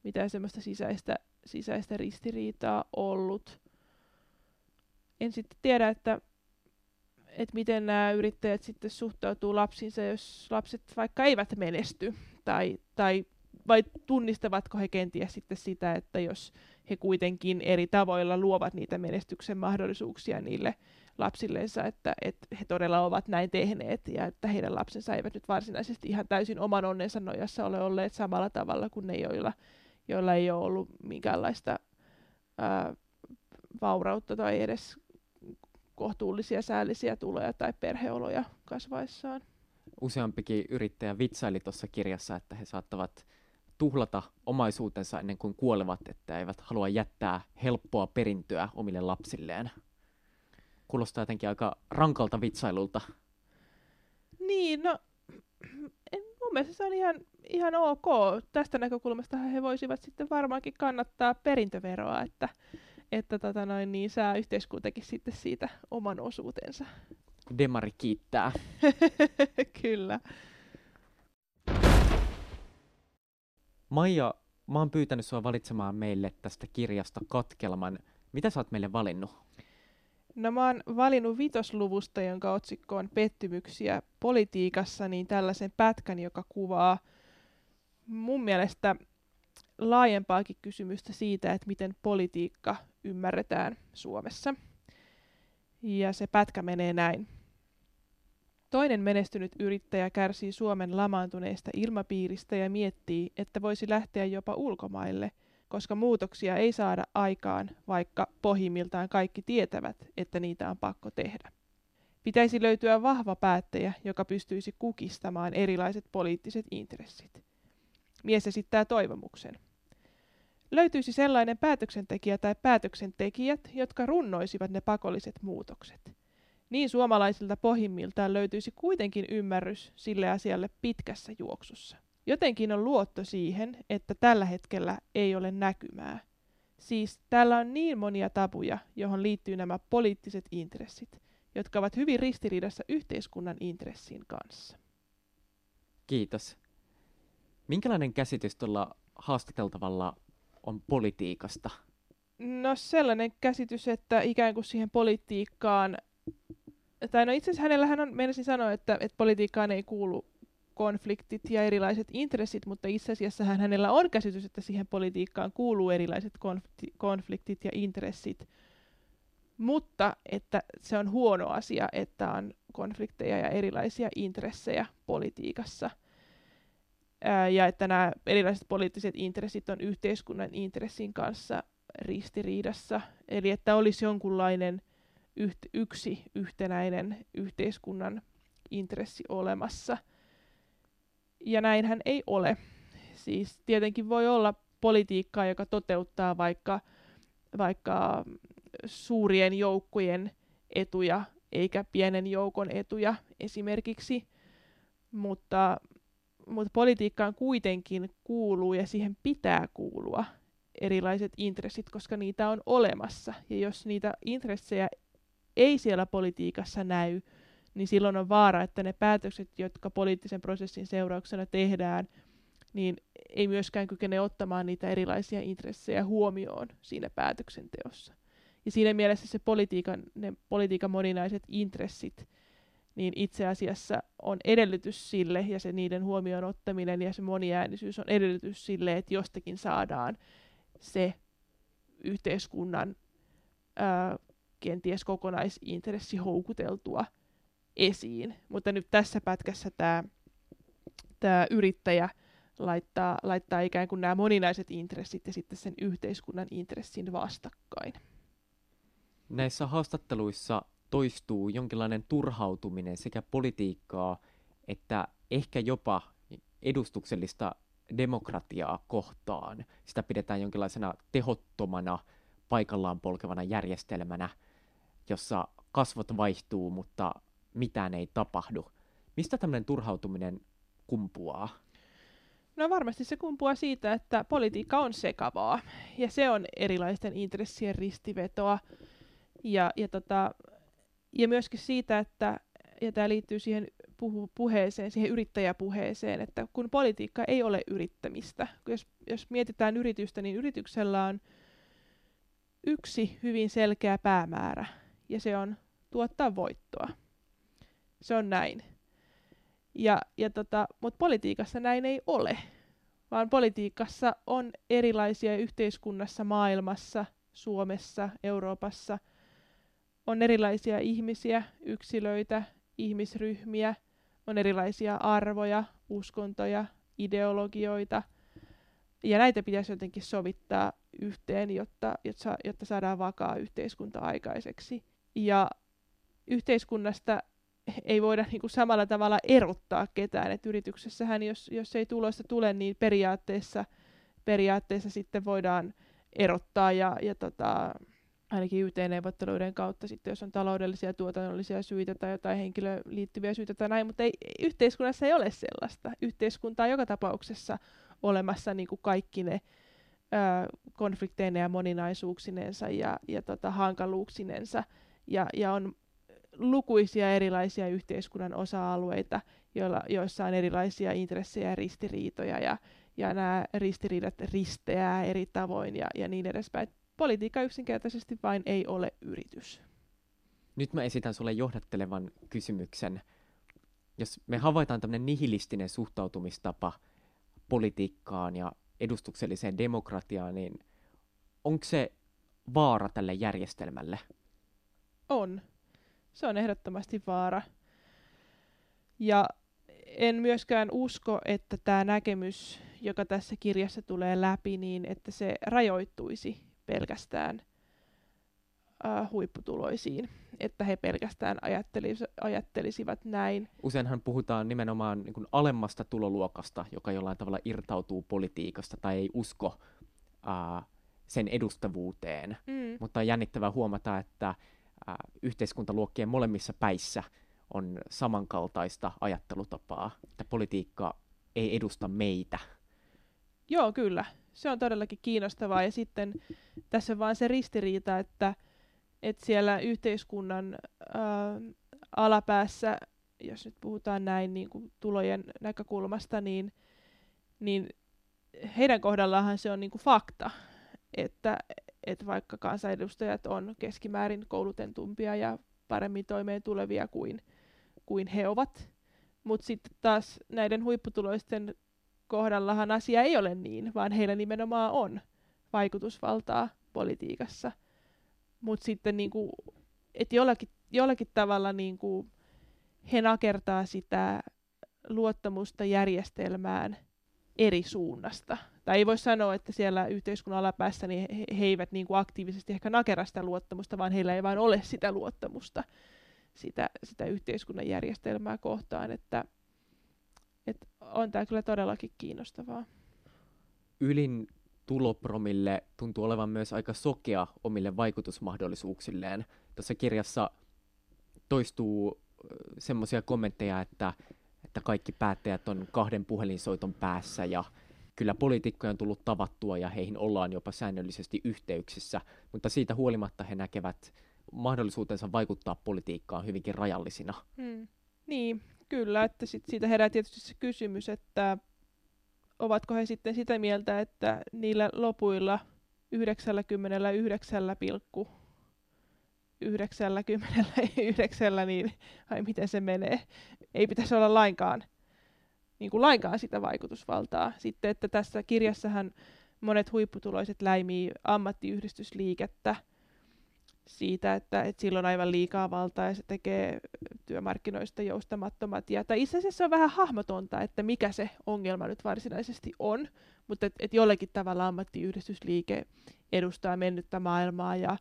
A: mitään semmoista sisäistä, sisäistä ristiriitaa ollut. En sitten tiedä, että, että miten nämä yrittäjät sitten suhtautuu lapsiinsa, jos lapset vaikka eivät menesty tai, tai vai tunnistavatko he kenties sitten sitä, että jos he kuitenkin eri tavoilla luovat niitä menestyksen mahdollisuuksia niille lapsilleensa, että, että he todella ovat näin tehneet ja että heidän lapsensa eivät nyt varsinaisesti ihan täysin oman onnensa nojassa ole olleet samalla tavalla kuin ne, joilla, joilla ei ole ollut minkäänlaista ää, vaurautta tai edes kohtuullisia säällisiä tuloja tai perheoloja kasvaessaan.
B: Useampikin yrittäjä vitsaili tuossa kirjassa, että he saattavat tuhlata omaisuutensa ennen kuin kuolevat, että eivät halua jättää helppoa perintöä omille lapsilleen. Kuulostaa jotenkin aika rankalta vitsailulta.
A: Niin, no en, mun mielestä se on ihan, ihan ok. Tästä näkökulmasta he voisivat sitten varmaankin kannattaa perintöveroa, että, että tota noin, niin saa yhteiskuntakin sitten siitä oman osuutensa.
B: Demari kiittää. [laughs]
A: Kyllä.
B: Maija, mä oon pyytänyt sua valitsemaan meille tästä kirjasta katkelman. Mitä sä oot meille valinnut?
A: No mä oon valinnut vitosluvusta, jonka otsikko on Pettymyksiä politiikassa, niin tällaisen pätkän, joka kuvaa mun mielestä laajempaakin kysymystä siitä, että miten politiikka ymmärretään Suomessa. Ja se pätkä menee näin. Toinen menestynyt yrittäjä kärsii Suomen lamaantuneesta ilmapiiristä ja miettii, että voisi lähteä jopa ulkomaille, koska muutoksia ei saada aikaan, vaikka pohjimmiltaan kaikki tietävät, että niitä on pakko tehdä. Pitäisi löytyä vahva päättäjä, joka pystyisi kukistamaan erilaiset poliittiset intressit. Mies esittää toivomuksen. Löytyisi sellainen päätöksentekijä tai päätöksentekijät, jotka runnoisivat ne pakolliset muutokset. Niin suomalaisilta pohjimmiltaan löytyisi kuitenkin ymmärrys sille asialle pitkässä juoksussa. Jotenkin on luotto siihen, että tällä hetkellä ei ole näkymää. Siis täällä on niin monia tabuja, johon liittyy nämä poliittiset intressit, jotka ovat hyvin ristiriidassa yhteiskunnan intressin kanssa.
B: Kiitos. Minkälainen käsitys tuolla haastateltavalla on politiikasta?
A: No sellainen käsitys, että ikään kuin siihen politiikkaan, tai no itse asiassa hänellähän on, meinasin sanoa, että, että politiikkaan ei kuulu konfliktit ja erilaiset intressit, mutta itse asiassa hänellä on käsitys, että siihen politiikkaan kuuluu erilaiset konfliktit ja intressit, mutta että se on huono asia, että on konflikteja ja erilaisia intressejä politiikassa – ja että nämä erilaiset poliittiset intressit on yhteiskunnan intressin kanssa ristiriidassa. Eli että olisi jonkunlainen yht, yksi yhtenäinen yhteiskunnan intressi olemassa. Ja näinhän ei ole. Siis tietenkin voi olla politiikkaa, joka toteuttaa vaikka, vaikka suurien joukkojen etuja, eikä pienen joukon etuja esimerkiksi, mutta mutta politiikkaan kuitenkin kuuluu ja siihen pitää kuulua erilaiset intressit, koska niitä on olemassa. Ja jos niitä intressejä ei siellä politiikassa näy, niin silloin on vaara, että ne päätökset, jotka poliittisen prosessin seurauksena tehdään, niin ei myöskään kykene ottamaan niitä erilaisia intressejä huomioon siinä päätöksenteossa. Ja siinä mielessä se politiikan, ne politiikan moninaiset intressit niin itse asiassa on edellytys sille, ja se niiden huomioon ottaminen ja se moniäänisyys on edellytys sille, että jostakin saadaan se yhteiskunnan ää, kenties kokonaisintressi houkuteltua esiin. Mutta nyt tässä pätkässä tämä tää yrittäjä laittaa, laittaa ikään kuin nämä moninaiset intressit ja sitten sen yhteiskunnan intressin vastakkain.
B: Näissä haastatteluissa toistuu jonkinlainen turhautuminen sekä politiikkaa että ehkä jopa edustuksellista demokratiaa kohtaan. Sitä pidetään jonkinlaisena tehottomana, paikallaan polkevana järjestelmänä, jossa kasvot vaihtuu, mutta mitään ei tapahdu. Mistä tämmöinen turhautuminen kumpuaa?
A: No varmasti se kumpuaa siitä, että politiikka on sekavaa ja se on erilaisten intressien ristivetoa. Ja, ja tota, ja myöskin siitä, että, ja tämä liittyy siihen puhu, puheeseen, siihen yrittäjäpuheeseen, että kun politiikka ei ole yrittämistä, jos, jos mietitään yritystä, niin yrityksellä on yksi hyvin selkeä päämäärä, ja se on tuottaa voittoa. Se on näin. Ja, ja tota, Mutta politiikassa näin ei ole, vaan politiikassa on erilaisia yhteiskunnassa, maailmassa, Suomessa, Euroopassa – on erilaisia ihmisiä, yksilöitä, ihmisryhmiä, on erilaisia arvoja, uskontoja, ideologioita, ja näitä pitäisi jotenkin sovittaa yhteen, jotta, jotta, saadaan vakaa yhteiskunta aikaiseksi. Ja yhteiskunnasta ei voida niin kuin samalla tavalla erottaa ketään. Et yrityksessähän, jos, jos ei tulosta tule, niin periaatteessa, periaatteessa sitten voidaan erottaa ja, ja tota, ainakin YT-neuvotteluiden kautta sitten, jos on taloudellisia tuotannollisia syitä tai jotain henkilöön liittyviä syitä tai näin, mutta ei, yhteiskunnassa ei ole sellaista. Yhteiskunta on joka tapauksessa olemassa niin kuin kaikki ne ö, konflikteineen ja moninaisuuksinensa ja, ja tota, hankaluuksinensa, ja, ja on lukuisia erilaisia yhteiskunnan osa-alueita, joilla, joissa on erilaisia intressejä ja ristiriitoja, ja, ja nämä ristiriidat risteää eri tavoin ja, ja niin edespäin. Politiikka yksinkertaisesti vain ei ole yritys.
B: Nyt mä esitän sulle johdattelevan kysymyksen. Jos me havaitaan tämmöinen nihilistinen suhtautumistapa politiikkaan ja edustukselliseen demokratiaan, niin onko se vaara tälle järjestelmälle?
A: On. Se on ehdottomasti vaara. Ja en myöskään usko, että tämä näkemys, joka tässä kirjassa tulee läpi, niin että se rajoittuisi pelkästään äh, huipputuloisiin, että he pelkästään ajattelis, ajattelisivat näin.
B: Useinhan puhutaan nimenomaan niin kuin alemmasta tuloluokasta, joka jollain tavalla irtautuu politiikasta tai ei usko äh, sen edustavuuteen. Mm. Mutta on jännittävää huomata, että yhteiskuntaluokkien molemmissa päissä on samankaltaista ajattelutapaa, että politiikka ei edusta meitä.
A: Joo, kyllä. Se on todellakin kiinnostavaa. Ja sitten tässä on vaan se ristiriita, että, että siellä yhteiskunnan ää, alapäässä, jos nyt puhutaan näin niin kuin tulojen näkökulmasta, niin, niin heidän kohdallaanhan se on niin kuin fakta, että, että vaikka kansanedustajat on keskimäärin koulutentumpia ja paremmin toimeen tulevia kuin, kuin he ovat, mutta sitten taas näiden huipputuloisten kohdallahan asia ei ole niin, vaan heillä nimenomaan on vaikutusvaltaa politiikassa. Mutta sitten niinku, että jollakin, jollakin tavalla niinku, he nakertaa sitä luottamusta järjestelmään eri suunnasta. Tai ei voi sanoa, että siellä yhteiskunnan alapäässä niin he, he eivät niin kuin aktiivisesti ehkä nakera sitä luottamusta, vaan heillä ei vain ole sitä luottamusta sitä, sitä yhteiskunnan järjestelmää kohtaan. Että, että on tämä kyllä todellakin kiinnostavaa.
B: Ylin tulopromille tuntuu olevan myös aika sokea omille vaikutusmahdollisuuksilleen. Tässä kirjassa toistuu semmoisia kommentteja, että, että kaikki päättäjät on kahden puhelinsoiton päässä ja kyllä poliitikkoja on tullut tavattua ja heihin ollaan jopa säännöllisesti yhteyksissä, mutta siitä huolimatta he näkevät mahdollisuutensa vaikuttaa politiikkaan hyvinkin rajallisina.
A: Hmm. Niin, kyllä, että sit siitä herää tietysti se kysymys, että ovatko he sitten sitä mieltä, että niillä lopuilla 99,9 niin ai miten se menee, ei pitäisi olla lainkaan, niin kuin lainkaan sitä vaikutusvaltaa. Sitten, että tässä kirjassahan monet huipputuloiset läimii ammattiyhdistysliikettä – siitä, että, että sillä on aivan liikaa valtaa ja se tekee työmarkkinoista joustamattomat. Ja, tai itse asiassa on vähän hahmotonta, että mikä se ongelma nyt varsinaisesti on, mutta että et jollakin tavalla ammattiyhdistysliike edustaa mennyttä maailmaa ja,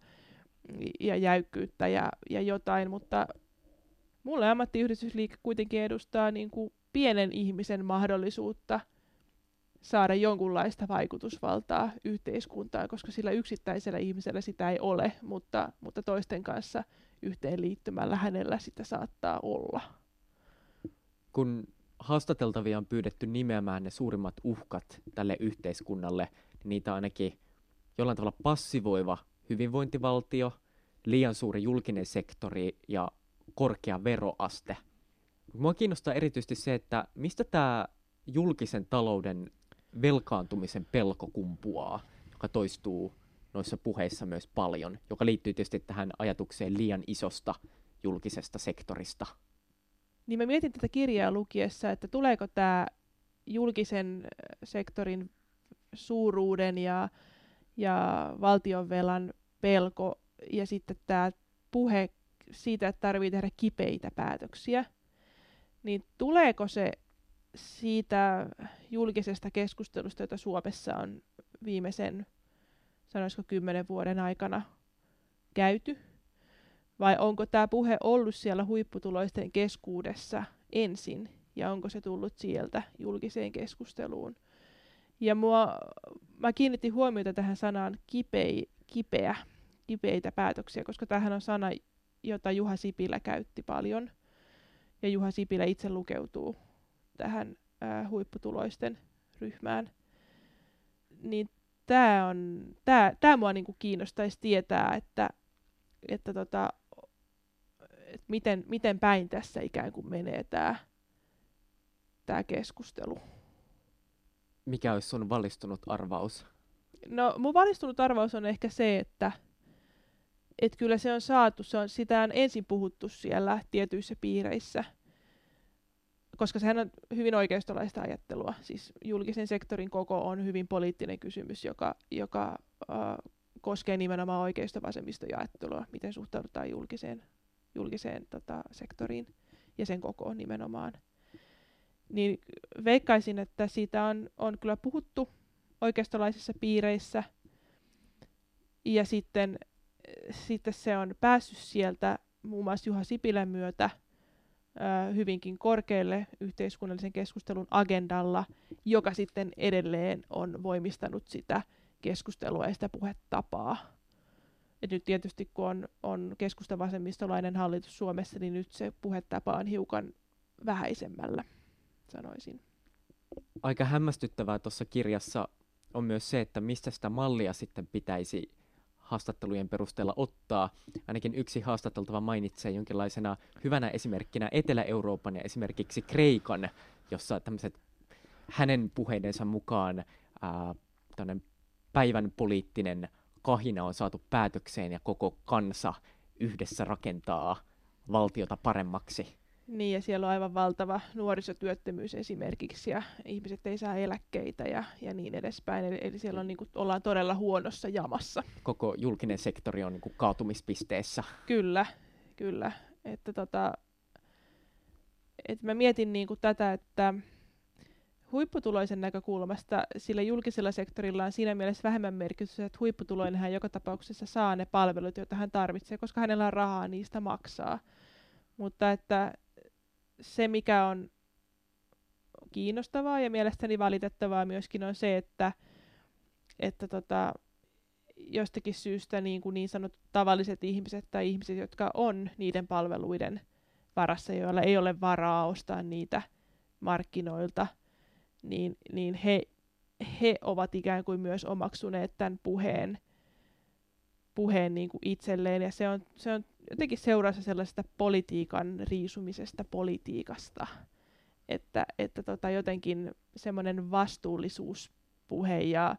A: ja jäykkyyttä ja, ja jotain, mutta mulle ammattiyhdistysliike kuitenkin edustaa niin kuin pienen ihmisen mahdollisuutta – saada jonkunlaista vaikutusvaltaa yhteiskuntaan, koska sillä yksittäisellä ihmisellä sitä ei ole, mutta, mutta toisten kanssa yhteenliittymällä hänellä sitä saattaa olla.
B: Kun haastateltavia on pyydetty nimeämään ne suurimmat uhkat tälle yhteiskunnalle, niin niitä on ainakin jollain tavalla passivoiva hyvinvointivaltio, liian suuri julkinen sektori ja korkea veroaste. Mua kiinnostaa erityisesti se, että mistä tämä julkisen talouden velkaantumisen pelko kumpuaa, joka toistuu noissa puheissa myös paljon, joka liittyy tietysti tähän ajatukseen liian isosta julkisesta sektorista.
A: Niin mä mietin tätä kirjaa lukiessa, että tuleeko tämä julkisen sektorin suuruuden ja, ja valtionvelan pelko ja sitten tämä puhe siitä, että tarvii tehdä kipeitä päätöksiä, niin tuleeko se siitä julkisesta keskustelusta, jota Suomessa on viimeisen, sanoisiko kymmenen vuoden aikana käyty? Vai onko tämä puhe ollut siellä huipputuloisten keskuudessa ensin, ja onko se tullut sieltä julkiseen keskusteluun? Ja mua, mä kiinnitin huomiota tähän sanaan kipei, kipeä, kipeitä päätöksiä, koska tämähän on sana, jota Juha Sipilä käytti paljon. Ja Juha Sipilä itse lukeutuu tähän ää, huipputuloisten ryhmään. Niin tämä on, tää, tää mua niinku kiinnostaisi tietää, että, että tota, et miten, miten päin tässä ikään kuin menee tämä tää keskustelu.
B: mikä olisi sun valistunut arvaus?
A: No mun valistunut arvaus on ehkä se, että et kyllä se on saatu, se on, sitä on ensin puhuttu siellä tietyissä piireissä, koska sehän on hyvin oikeistolaista ajattelua. Siis julkisen sektorin koko on hyvin poliittinen kysymys, joka, joka äh, koskee nimenomaan oikeisto-vasemmistojaettelua, miten suhtaudutaan julkiseen, julkiseen tota, sektoriin ja sen kokoon nimenomaan. Niin veikkaisin, että siitä on, on kyllä puhuttu oikeistolaisissa piireissä, ja sitten, sitten se on päässyt sieltä muun muassa Juha Sipilän myötä hyvinkin korkealle yhteiskunnallisen keskustelun agendalla, joka sitten edelleen on voimistanut sitä keskustelua ja sitä puhetapaa. Et nyt tietysti kun on, on keskustavasemmistolainen hallitus Suomessa, niin nyt se puhetapa on hiukan vähäisemmällä, sanoisin.
B: Aika hämmästyttävää tuossa kirjassa on myös se, että mistä sitä mallia sitten pitäisi haastattelujen perusteella ottaa. Ainakin yksi haastateltava mainitsee jonkinlaisena hyvänä esimerkkinä Etelä-Euroopan ja esimerkiksi Kreikan, jossa tämmöiset hänen puheidensa mukaan ää, päivän poliittinen kahina on saatu päätökseen ja koko kansa yhdessä rakentaa valtiota paremmaksi.
A: Niin, ja siellä on aivan valtava nuorisotyöttömyys esimerkiksi, ja ihmiset ei saa eläkkeitä ja, ja niin edespäin. Eli, eli siellä on, niin kuin, ollaan todella huonossa jamassa.
B: Koko julkinen sektori on niin kuin, kaatumispisteessä.
A: Kyllä, kyllä. Että tota, et mä mietin niin kuin tätä, että huipputuloisen näkökulmasta sillä julkisella sektorilla on siinä mielessä vähemmän merkitystä, että huipputuloinen hän joka tapauksessa saa ne palvelut, joita hän tarvitsee, koska hänellä on rahaa niistä maksaa. Mutta että se, mikä on kiinnostavaa ja mielestäni valitettavaa myöskin on se, että, että tota, jostakin syystä niin, kuin niin sanotut tavalliset ihmiset tai ihmiset, jotka on niiden palveluiden varassa, joilla ei ole varaa ostaa niitä markkinoilta, niin, niin he, he ovat ikään kuin myös omaksuneet tämän puheen, puheen niin kuin itselleen. Ja se on, se on jotenkin seurassa sellaisesta politiikan riisumisesta politiikasta, että, että tota jotenkin semmoinen vastuullisuuspuhe ja,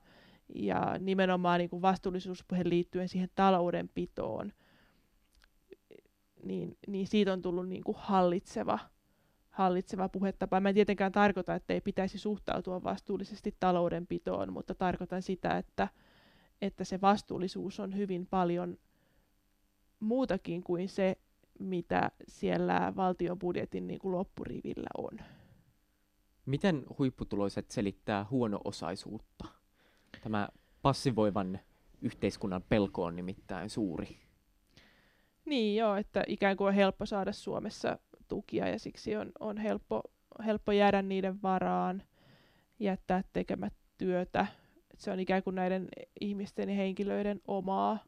A: ja nimenomaan niin kuin vastuullisuuspuhe liittyen siihen taloudenpitoon, niin, niin siitä on tullut niin kuin hallitseva, hallitseva puhetapa. Mä en tietenkään tarkoita, että ei pitäisi suhtautua vastuullisesti taloudenpitoon, mutta tarkoitan sitä, että, että se vastuullisuus on hyvin paljon – muutakin kuin se, mitä siellä valtion budjetin niin kuin loppurivillä on.
B: Miten huipputuloiset selittää huono-osaisuutta? Tämä passivoivan yhteiskunnan pelko on nimittäin suuri.
A: Niin joo, että ikään kuin on helppo saada Suomessa tukia ja siksi on, on helppo, helppo jäädä niiden varaan, jättää tekemät työtä. Se on ikään kuin näiden ihmisten ja henkilöiden omaa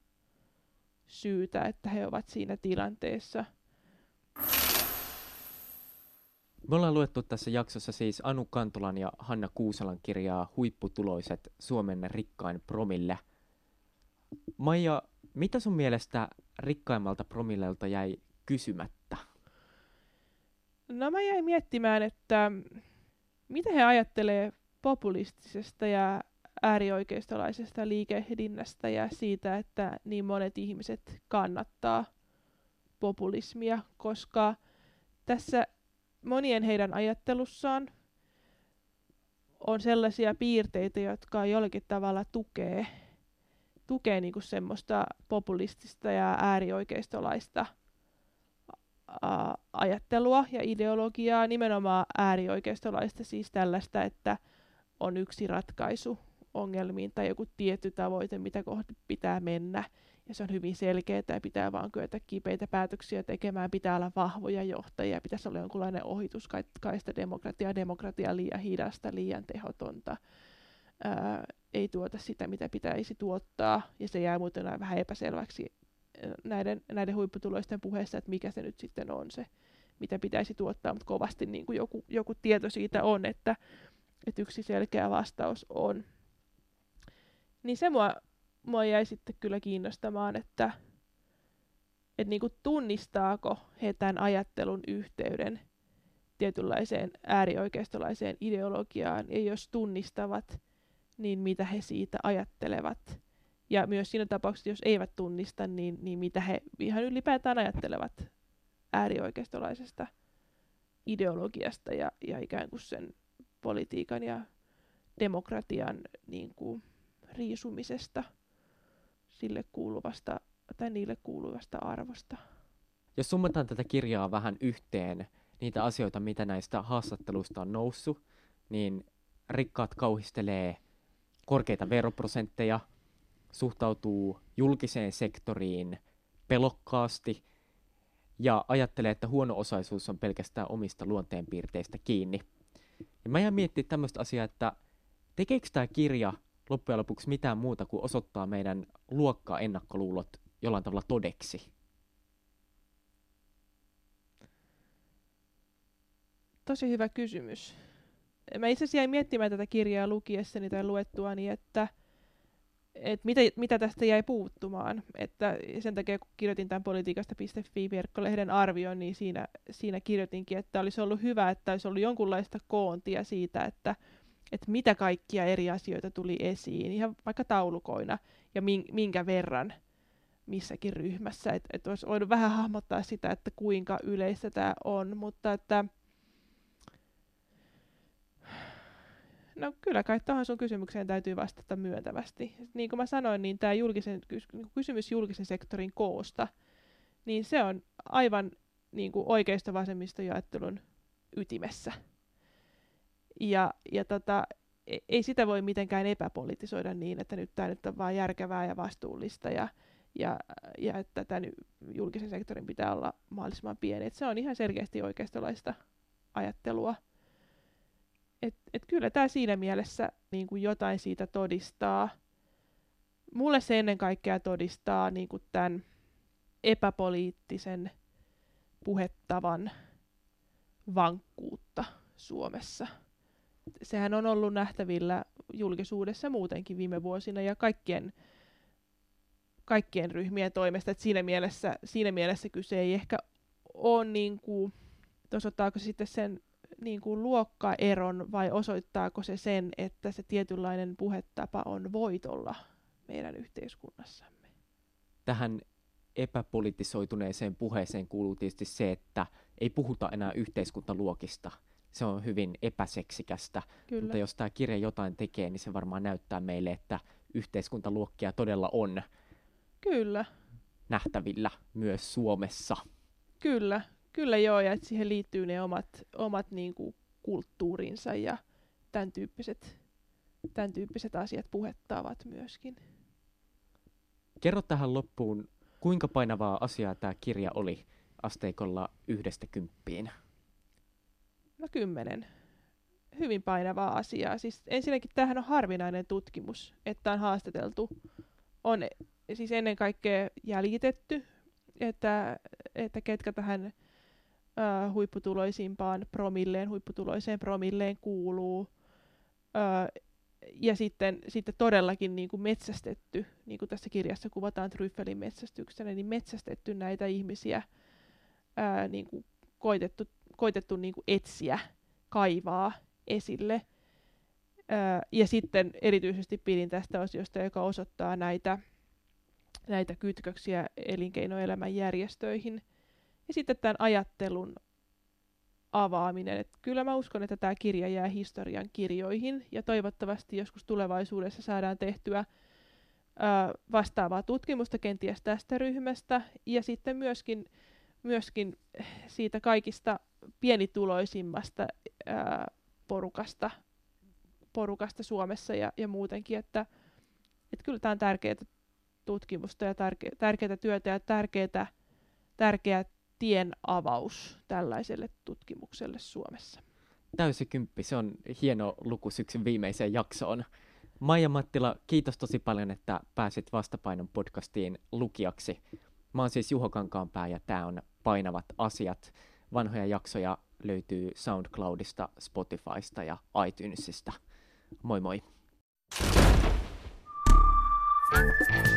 A: syytä, että he ovat siinä tilanteessa.
B: Me ollaan luettu tässä jaksossa siis Anu Kantolan ja Hanna Kuusalan kirjaa Huipputuloiset Suomen rikkain promille. Maija, mitä sun mielestä rikkaimmalta promillelta jäi kysymättä?
A: No mä jäin miettimään, että mitä he ajattelee populistisesta ja äärioikeistolaisesta liikehdinnästä ja siitä, että niin monet ihmiset kannattaa populismia, koska tässä monien heidän ajattelussaan on sellaisia piirteitä, jotka jollakin tavalla tukee, tukee niinku semmoista populistista ja äärioikeistolaista ajattelua ja ideologiaa, nimenomaan äärioikeistolaista, siis tällaista, että on yksi ratkaisu ongelmiin tai joku tietty tavoite, mitä kohti pitää mennä. Ja se on hyvin selkeää ja pitää vaan kyetä kipeitä päätöksiä tekemään, pitää olla vahvoja johtajia, pitäisi olla jonkunlainen ohituskaista demokratia, demokratia liian hidasta, liian tehotonta. Ää, ei tuota sitä, mitä pitäisi tuottaa, ja se jää muuten vähän epäselväksi näiden, näiden huipputuloisten puheessa, että mikä se nyt sitten on se, mitä pitäisi tuottaa, mutta kovasti niin kuin joku, joku tieto siitä on, että, että yksi selkeä vastaus on niin se mua, mua jäi sitten kyllä kiinnostamaan, että et niinku tunnistaako he tämän ajattelun yhteyden tietynlaiseen äärioikeistolaiseen ideologiaan, ja jos tunnistavat, niin mitä he siitä ajattelevat. Ja myös siinä tapauksessa, jos eivät tunnista, niin, niin mitä he ihan ylipäätään ajattelevat äärioikeistolaisesta ideologiasta ja, ja ikään kuin sen politiikan ja demokratian niin kuin, riisumisesta sille kuuluvasta tai niille kuuluvasta arvosta.
B: Jos summataan tätä kirjaa vähän yhteen, niitä asioita, mitä näistä haastatteluista on noussut, niin rikkaat kauhistelee korkeita veroprosentteja, suhtautuu julkiseen sektoriin pelokkaasti ja ajattelee, että huono-osaisuus on pelkästään omista luonteenpiirteistä kiinni. Ja mä jään miettimään tämmöistä asiaa, että tekeekö tämä kirja loppujen lopuksi mitään muuta kuin osoittaa meidän luokkaa ennakkoluulot jollain tavalla todeksi?
A: Tosi hyvä kysymys. Mä itse asiassa jäin miettimään tätä kirjaa lukiessani tai luettuani, että, että mitä, mitä tästä jäi puuttumaan. Että sen takia, kun kirjoitin tämän politiikasta.fi-verkkolehden arvion, niin siinä, siinä kirjoitinkin, että olisi ollut hyvä, että olisi ollut jonkunlaista koontia siitä, että, että mitä kaikkia eri asioita tuli esiin, ihan vaikka taulukoina, ja minkä verran missäkin ryhmässä. Että et olisi voinut vähän hahmottaa sitä, että kuinka yleistä tämä on, mutta että No kyllä kai tuohon sun kysymykseen täytyy vastata myöntävästi. Niin kuin mä sanoin, niin tämä julkisen, kysymys julkisen sektorin koosta, niin se on aivan niin kuin oikeista vasemmistojaottelun ytimessä. Ja, ja tota, e, ei sitä voi mitenkään epäpolitisoida niin, että nyt tämä nyt on vain järkevää ja vastuullista ja, ja, ja että tämän julkisen sektorin pitää olla mahdollisimman pieni. Et se on ihan selkeästi oikeistolaista ajattelua et, et kyllä tämä siinä mielessä niin kuin jotain siitä todistaa. Mulle se ennen kaikkea todistaa niin kuin tämän epäpoliittisen puhettavan vankkuutta Suomessa. Sehän on ollut nähtävillä julkisuudessa muutenkin viime vuosina ja kaikkien, kaikkien ryhmien toimesta. Et siinä, mielessä, siinä mielessä kyse ei ehkä ole, niin kuin, osoittaako se sitten sen niin kuin luokkaeron vai osoittaako se sen, että se tietynlainen puhetapa on voitolla meidän yhteiskunnassamme?
B: Tähän epäpolitisoituneeseen puheeseen kuuluu tietysti se, että ei puhuta enää yhteiskuntaluokista. Se on hyvin epäseksikästä, Kyllä. mutta jos tämä kirja jotain tekee, niin se varmaan näyttää meille, että yhteiskuntaluokkia todella on
A: Kyllä.
B: nähtävillä myös Suomessa.
A: Kyllä, Kyllä joo, ja että siihen liittyy ne omat, omat niin kuin kulttuurinsa ja tämän tyyppiset, tämän tyyppiset asiat puhettaavat myöskin.
B: Kerro tähän loppuun, kuinka painavaa asiaa tämä kirja oli asteikolla yhdestä kymppiin?
A: No kymmenen. Hyvin painavaa asiaa. Siis ensinnäkin tämähän on harvinainen tutkimus, että on haastateltu. On siis ennen kaikkea jäljitetty, että, että ketkä tähän äh, huipputuloisimpaan promilleen, huipputuloiseen promilleen kuuluu. Äh, ja sitten, sitten todellakin niin kuin metsästetty, niin kuin tässä kirjassa kuvataan Tryffelin metsästyksenä, niin metsästetty näitä ihmisiä, ää, niin kuin koitettu, koitettu niin kuin etsiä, kaivaa esille. Ää, ja sitten erityisesti pidin tästä osiosta, joka osoittaa näitä, näitä kytköksiä elinkeinoelämän järjestöihin – ja sitten tämän ajattelun avaaminen. Et kyllä mä uskon, että tämä kirja jää historian kirjoihin ja toivottavasti joskus tulevaisuudessa saadaan tehtyä ö, vastaavaa tutkimusta kenties tästä ryhmästä ja sitten myöskin, myöskin siitä kaikista pienituloisimmasta ö, porukasta, porukasta Suomessa ja, ja muutenkin, että et kyllä tämä on tärkeää tutkimusta ja tärke, tärkeää työtä ja tärkeää, tärkeää tien avaus tällaiselle tutkimukselle Suomessa.
B: Täysi kymppi, se on hieno luku syksyn viimeiseen jaksoon. Maija Mattila, kiitos tosi paljon, että pääsit Vastapainon podcastiin lukijaksi. Mä oon siis Juho Kankaanpää ja tämä on Painavat asiat. Vanhoja jaksoja löytyy SoundCloudista, Spotifysta ja iTunesista. Moi moi! Thank you.